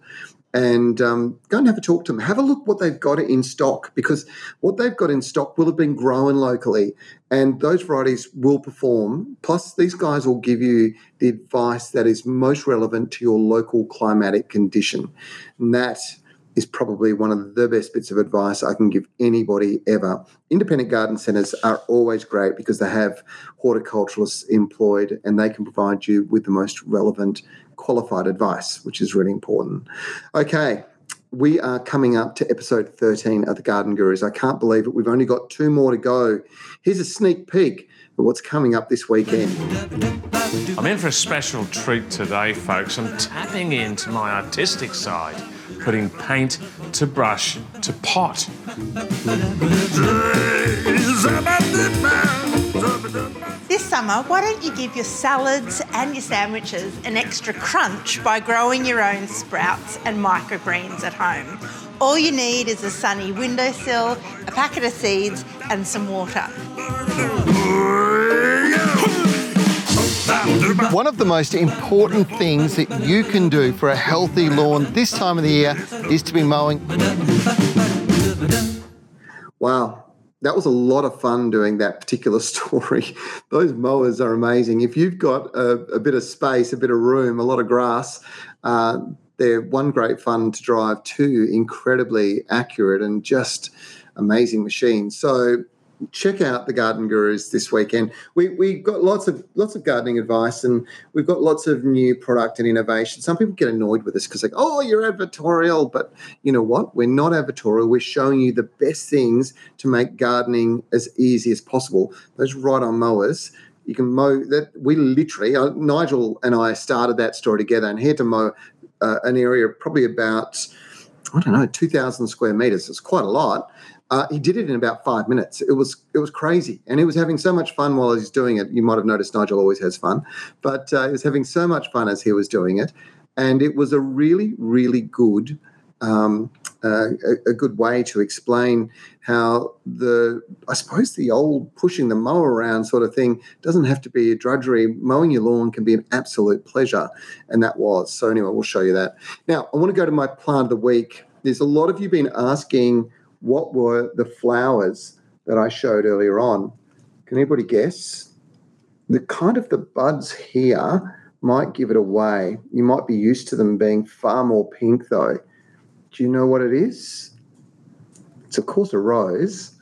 Speaker 1: and um, go and have a talk to them. Have a look what they've got in stock because what they've got in stock will have been grown locally, and those varieties will perform. Plus, these guys will give you the advice that is most relevant to your local climatic condition, and that is probably one of the best bits of advice I can give anybody ever. Independent garden centres are always great because they have horticulturalists employed and they can provide you with the most relevant qualified advice, which is really important. Okay, we are coming up to episode 13 of the Garden Gurus. I can't believe it. We've only got two more to go. Here's a sneak peek of what's coming up this weekend.
Speaker 4: I'm in for a special treat today, folks. I'm tapping into my artistic side, putting paint to brush to pot.
Speaker 5: This summer, why don't you give your salads and your sandwiches an extra crunch by growing your own sprouts and microgreens at home? All you need is a sunny windowsill, a packet of seeds, and some water.
Speaker 1: One of the most important things that you can do for a healthy lawn this time of the year is to be mowing. Wow, that was a lot of fun doing that particular story. Those mowers are amazing. If you've got a, a bit of space, a bit of room, a lot of grass, uh, they're one great fun to drive, two incredibly accurate and just amazing machines. So check out the Garden Gurus this weekend. We we got lots of lots of gardening advice, and we've got lots of new product and innovation. Some people get annoyed with us because like, oh, you're advertorial, but you know what? We're not advertorial. We're showing you the best things to make gardening as easy as possible. Those ride-on mowers. You can mow that. We literally, uh, Nigel and I started that story together, and here to mow uh, an area probably about I don't know, 2,000 square meters. It's quite a lot. Uh, he did it in about five minutes. It was it was crazy, and he was having so much fun while he's doing it. You might have noticed Nigel always has fun, but uh, he was having so much fun as he was doing it, and it was a really really good. Um, uh, a, a, good way to explain how the I suppose the old pushing the mower around sort of thing doesn't have to be a drudgery. Mowing your lawn can be an absolute pleasure, and that was. So anyway, we'll show you that. Now I want to go to my plant of the week. There's a lot of you been asking what were the flowers that I showed earlier on? Can anybody guess? The kind of the buds here might give it away. You might be used to them being far more pink though. Do you know what it is? It's of course a rose.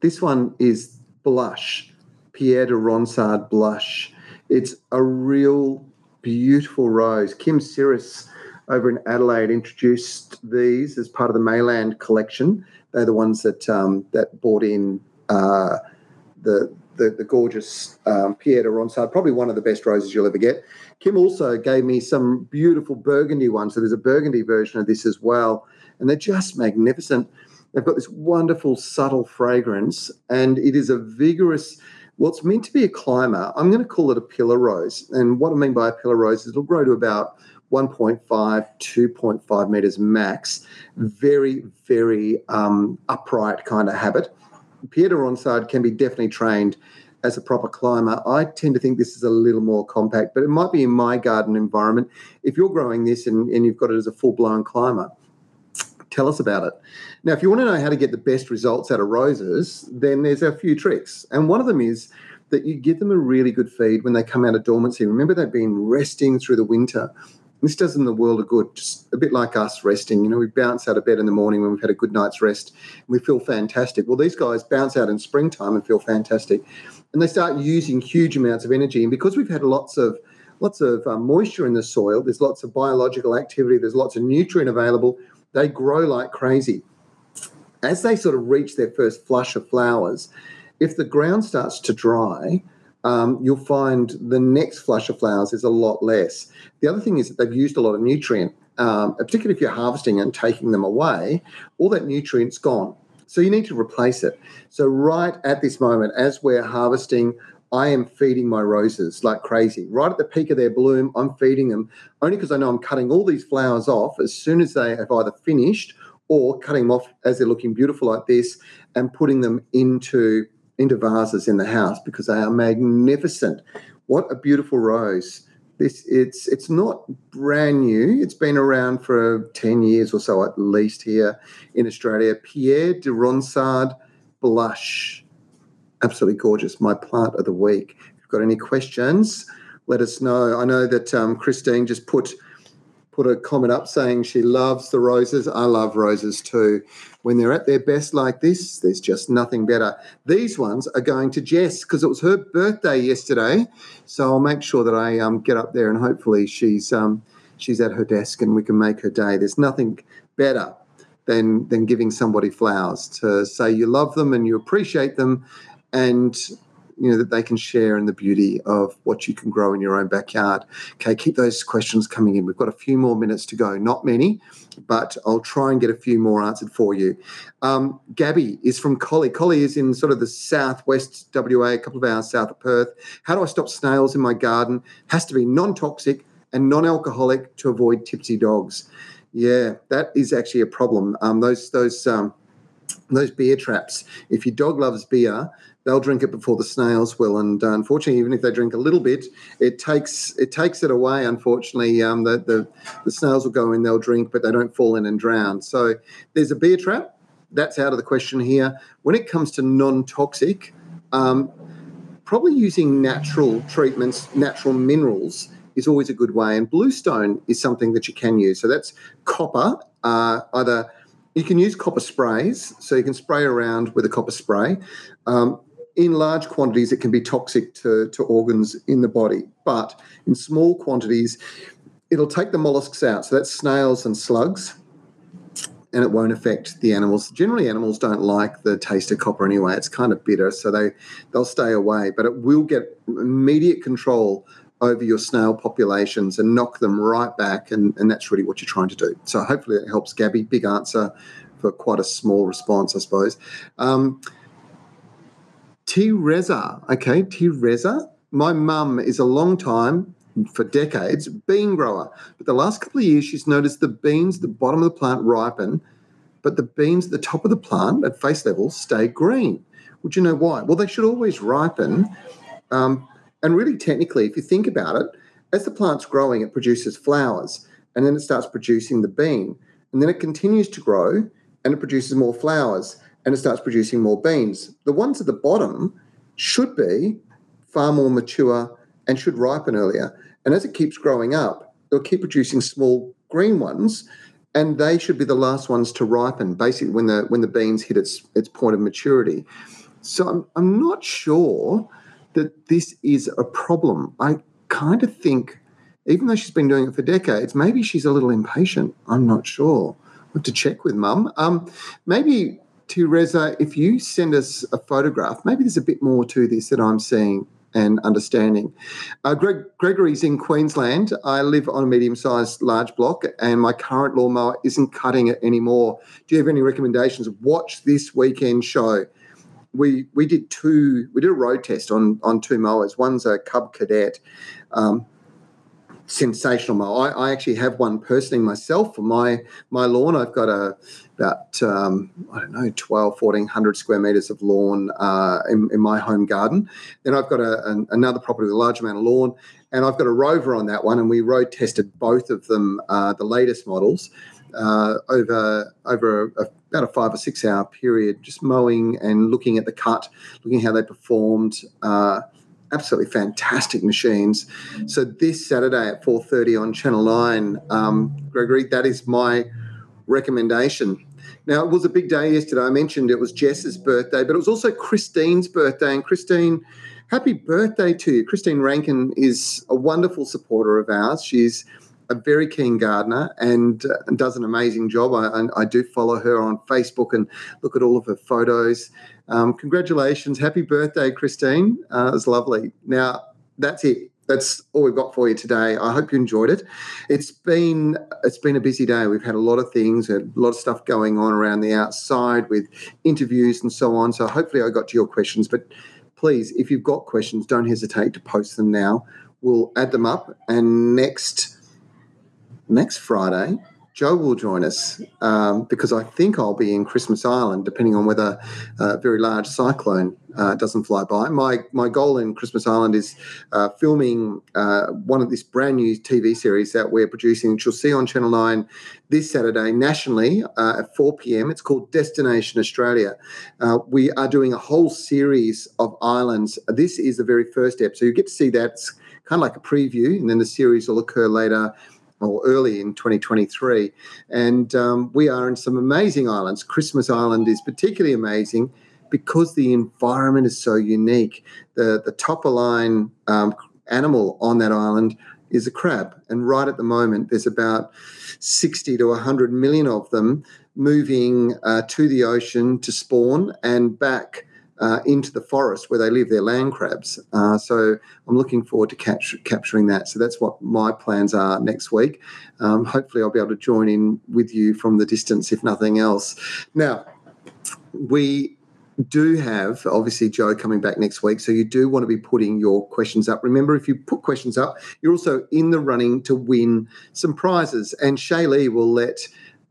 Speaker 1: This one is blush, Pierre de Ronsard blush. It's a real beautiful rose. Kim Syrus over in Adelaide introduced these as part of the Meilland collection. They're the ones that um, that brought in uh, the, the, the gorgeous um, de Ronsard, probably one of the best roses you'll ever get. Kim also gave me some beautiful burgundy ones. So there's a burgundy version of this as well, and they're just magnificent. They've got this wonderful subtle fragrance, and it is a vigorous. Well, meant to be a climber. I'm going to call it a pillar rose. And what I mean by a pillar rose is it'll grow to about 1.5, 2.5 meters max. Very, very um, upright kind of habit. Pierre de Ronsard can be definitely trained as a proper climber. I tend to think this is a little more compact, but it might be in my garden environment. If you're growing this and, and you've got it as a full blown climber, tell us about it. Now, if you want to know how to get the best results out of roses, then there's a few tricks. And one of them is that you give them a really good feed when they come out of dormancy. Remember, they've been resting through the winter This does them the world of good, just a bit like us resting. You know, we bounce out of bed in the morning when we've had a good night's rest and we feel fantastic. Well, these guys bounce out in springtime and feel fantastic. And they start using huge amounts of energy. And because we've had lots of lots of um, moisture in the soil, there's lots of biological activity, there's lots of nutrient available, they grow like crazy. As they sort of reach their first flush of flowers, if the ground starts to dry, um, you'll find the next flush of flowers is a lot less. The other thing is that they've used a lot of nutrient, um, particularly if you're harvesting and taking them away, all that nutrient's gone. So you need to replace it. So, right at this moment, as we're harvesting, I am feeding my roses like crazy. Right at the peak of their bloom, I'm feeding them only because I know I'm cutting all these flowers off as soon as they have either finished or cutting them off as they're looking beautiful like this and putting them into into vases in the house because they are magnificent. What a beautiful rose. This it's it's not brand new. It's been around for 10 years or so at least here in Australia. Pierre de Ronsard blush. Absolutely gorgeous. My plant of the week. If you've got any questions, let us know. I know that um, Christine just put put a comment up saying she loves the roses. I love roses too. When they're at their best like this, there's just nothing better. These ones are going to Jess because it was her birthday yesterday. So I'll make sure that I um, get up there and hopefully she's um, she's at her desk and we can make her day. There's nothing better than than giving somebody flowers to say you love them and you appreciate them and you know that they can share in the beauty of what you can grow in your own backyard. Okay, keep those questions coming in. We've got a few more minutes to go, not many, but I'll try and get a few more answered for you. Um, Gabby is from Collie. Collie is in sort of the southwest WA, a couple of hours south of Perth. How do I stop snails in my garden? Has to be non-toxic and non-alcoholic to avoid tipsy dogs. Yeah, that is actually a problem. Um, those those um, those beer traps. If your dog loves beer, they'll drink it before the snails will. And uh, unfortunately, even if they drink a little bit, it takes it takes it away. Unfortunately, um, the, the, the snails will go in, they'll drink, but they don't fall in and drown. So there's a beer trap. That's out of the question here. When it comes to non-toxic, um, probably using natural treatments, natural minerals is always a good way. And bluestone is something that you can use. So that's copper, uh, either you can use copper sprays, so you can spray around with a copper spray. Um, in large quantities, it can be toxic to, to organs in the body, but in small quantities, it'll take the mollusks out. So that's snails and slugs, and it won't affect the animals. Generally, animals don't like the taste of copper anyway. It's kind of bitter, so they they'll stay away. But it will get immediate control over your snail populations and knock them right back, and, and that's really what you're trying to do. So hopefully it helps, Gabby. Big answer for quite a small response, I suppose. Um, T Reza. Okay, T Reza. My mum is a long time, for decades, bean grower. But the last couple of years, she's noticed the beans at the bottom of the plant ripen, but the beans at the top of the plant at face level stay green. Would you know why? Well, they should always ripen. Um, and really, technically, if you think about it, as the plant's growing, it produces flowers and then it starts producing the bean. And then it continues to grow and it produces more flowers and it starts producing more beans. The ones at the bottom should be far more mature and should ripen earlier. And as it keeps growing up, it'll keep producing small green ones, and they should be the last ones to ripen, basically when the when the beans hit its its point of maturity. So I'm, I'm not sure that this is a problem. I kind of think, even though she's been doing it for decades, maybe she's a little impatient. I'm not sure. I have to check with mum. Um, maybe to Reza, if you send us a photograph, maybe there's a bit more to this that I'm seeing and understanding. Uh, Greg, Gregory's in Queensland. I live on a medium sized large block, and my current lawnmower isn't cutting it anymore. Do you have any recommendations? Watch this weekend show. We we did two. We did a road test on on two mowers. One's a Cub Cadet. Um, sensational mower. I, I, actually have one personally myself for my my lawn. I've got a about um, I don't know 12, 1400 square meters of lawn uh, in, in, my home garden. Then I've got a, an, another property with a large amount of lawn, and I've got a rover on that one. And we road tested both of them, uh, the latest models, uh, over over a, about a five or six hour period, just mowing and looking at the cut, looking how they performed. Uh, absolutely fantastic machines. So this Saturday at 4.30 on Channel 9, um, Gregory, that is my recommendation. Now, it was a big day yesterday. I mentioned it was Jess's birthday, but it was also Christine's birthday. And Christine, happy birthday to you. Christine Rankin is a wonderful supporter of ours. She's a very keen gardener and, uh, does an amazing job. I, I, do follow her on Facebook and look at all of her photos. Um, congratulations. Happy birthday, Christine. Uh, was lovely. Now, that's it. That's all we've got for you today. I hope you enjoyed it. It's been it's been a busy day. We've had a lot of things, a lot of stuff going on around the outside with interviews and so on. So hopefully I got to your questions. But please, if you've got questions, don't hesitate to post them now. We'll add them up, and next next Friday, Joe will join us um, because I think I'll be in Christmas Island, depending on whether a very large cyclone uh, doesn't fly by. My my goal in Christmas Island is uh, filming uh, one of this brand new TV series that we're producing, which you'll see on Channel Nine this Saturday nationally uh, at 4 p.m. It's called Destination Australia. Uh, we are doing a whole series of islands. This is the very first step, so you get to see that. It's kind of like a preview, and then the series will occur later or early in 2023. And um, we are in some amazing islands. Christmas Island is particularly amazing because the environment is so unique. The, the top line um, animal on that island is a crab. And right at the moment, there's about 60 to 100 million of them moving uh, to the ocean to spawn and back uh, into the forest where they live, they're land crabs. Uh, so I'm looking forward to catch, capturing that. So that's what my plans are next week. Um, hopefully, I'll be able to join in with you from the distance, if nothing else. Now, we do have obviously Joe coming back next week, so you do want to be putting your questions up. Remember, if you put questions up, you're also in the running to win some prizes. And Shaylee will let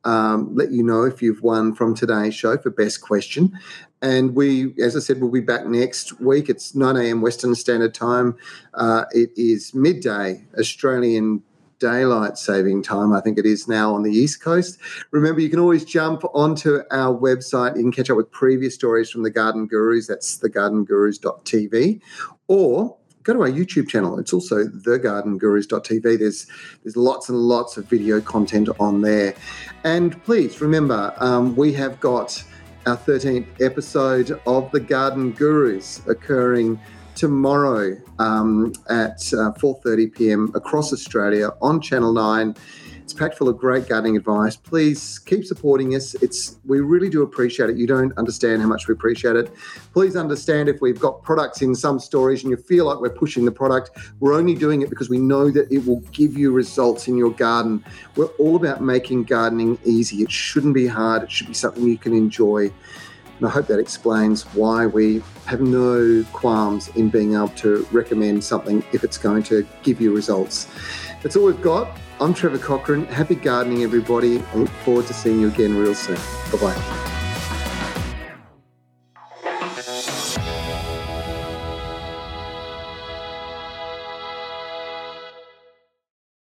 Speaker 1: um, let you know if you've won from today's show for best question. And we, as I said, we'll be back next week. It's 9 a.m. Western Standard Time. Uh, it is midday Australian daylight saving time. I think it is now on the East Coast. Remember, you can always jump onto our website. You can catch up with previous stories from the Garden Gurus. That's thegardengurus.tv. Or go to our YouTube channel. It's also thegardengurus.tv. There's there's lots and lots of video content on there. And please remember, um, we have got our 13th episode of the Garden Gurus occurring tomorrow um, at uh, 4:30 p.m. across Australia on Channel 9. It's packed full of great gardening advice. Please keep supporting us. It's we really do appreciate it. You don't understand how much we appreciate it. Please understand if we've got products in some stories and you feel like we're pushing the product, we're only doing it because we know that it will give you results in your garden. We're all about making gardening easy. It shouldn't be hard. It should be something you can enjoy. And I hope that explains why we have no qualms in being able to recommend something if it's going to give you results. That's all we've got. I'm Trevor Cochrane. Happy gardening, everybody. I look forward to seeing you again real soon. Bye bye.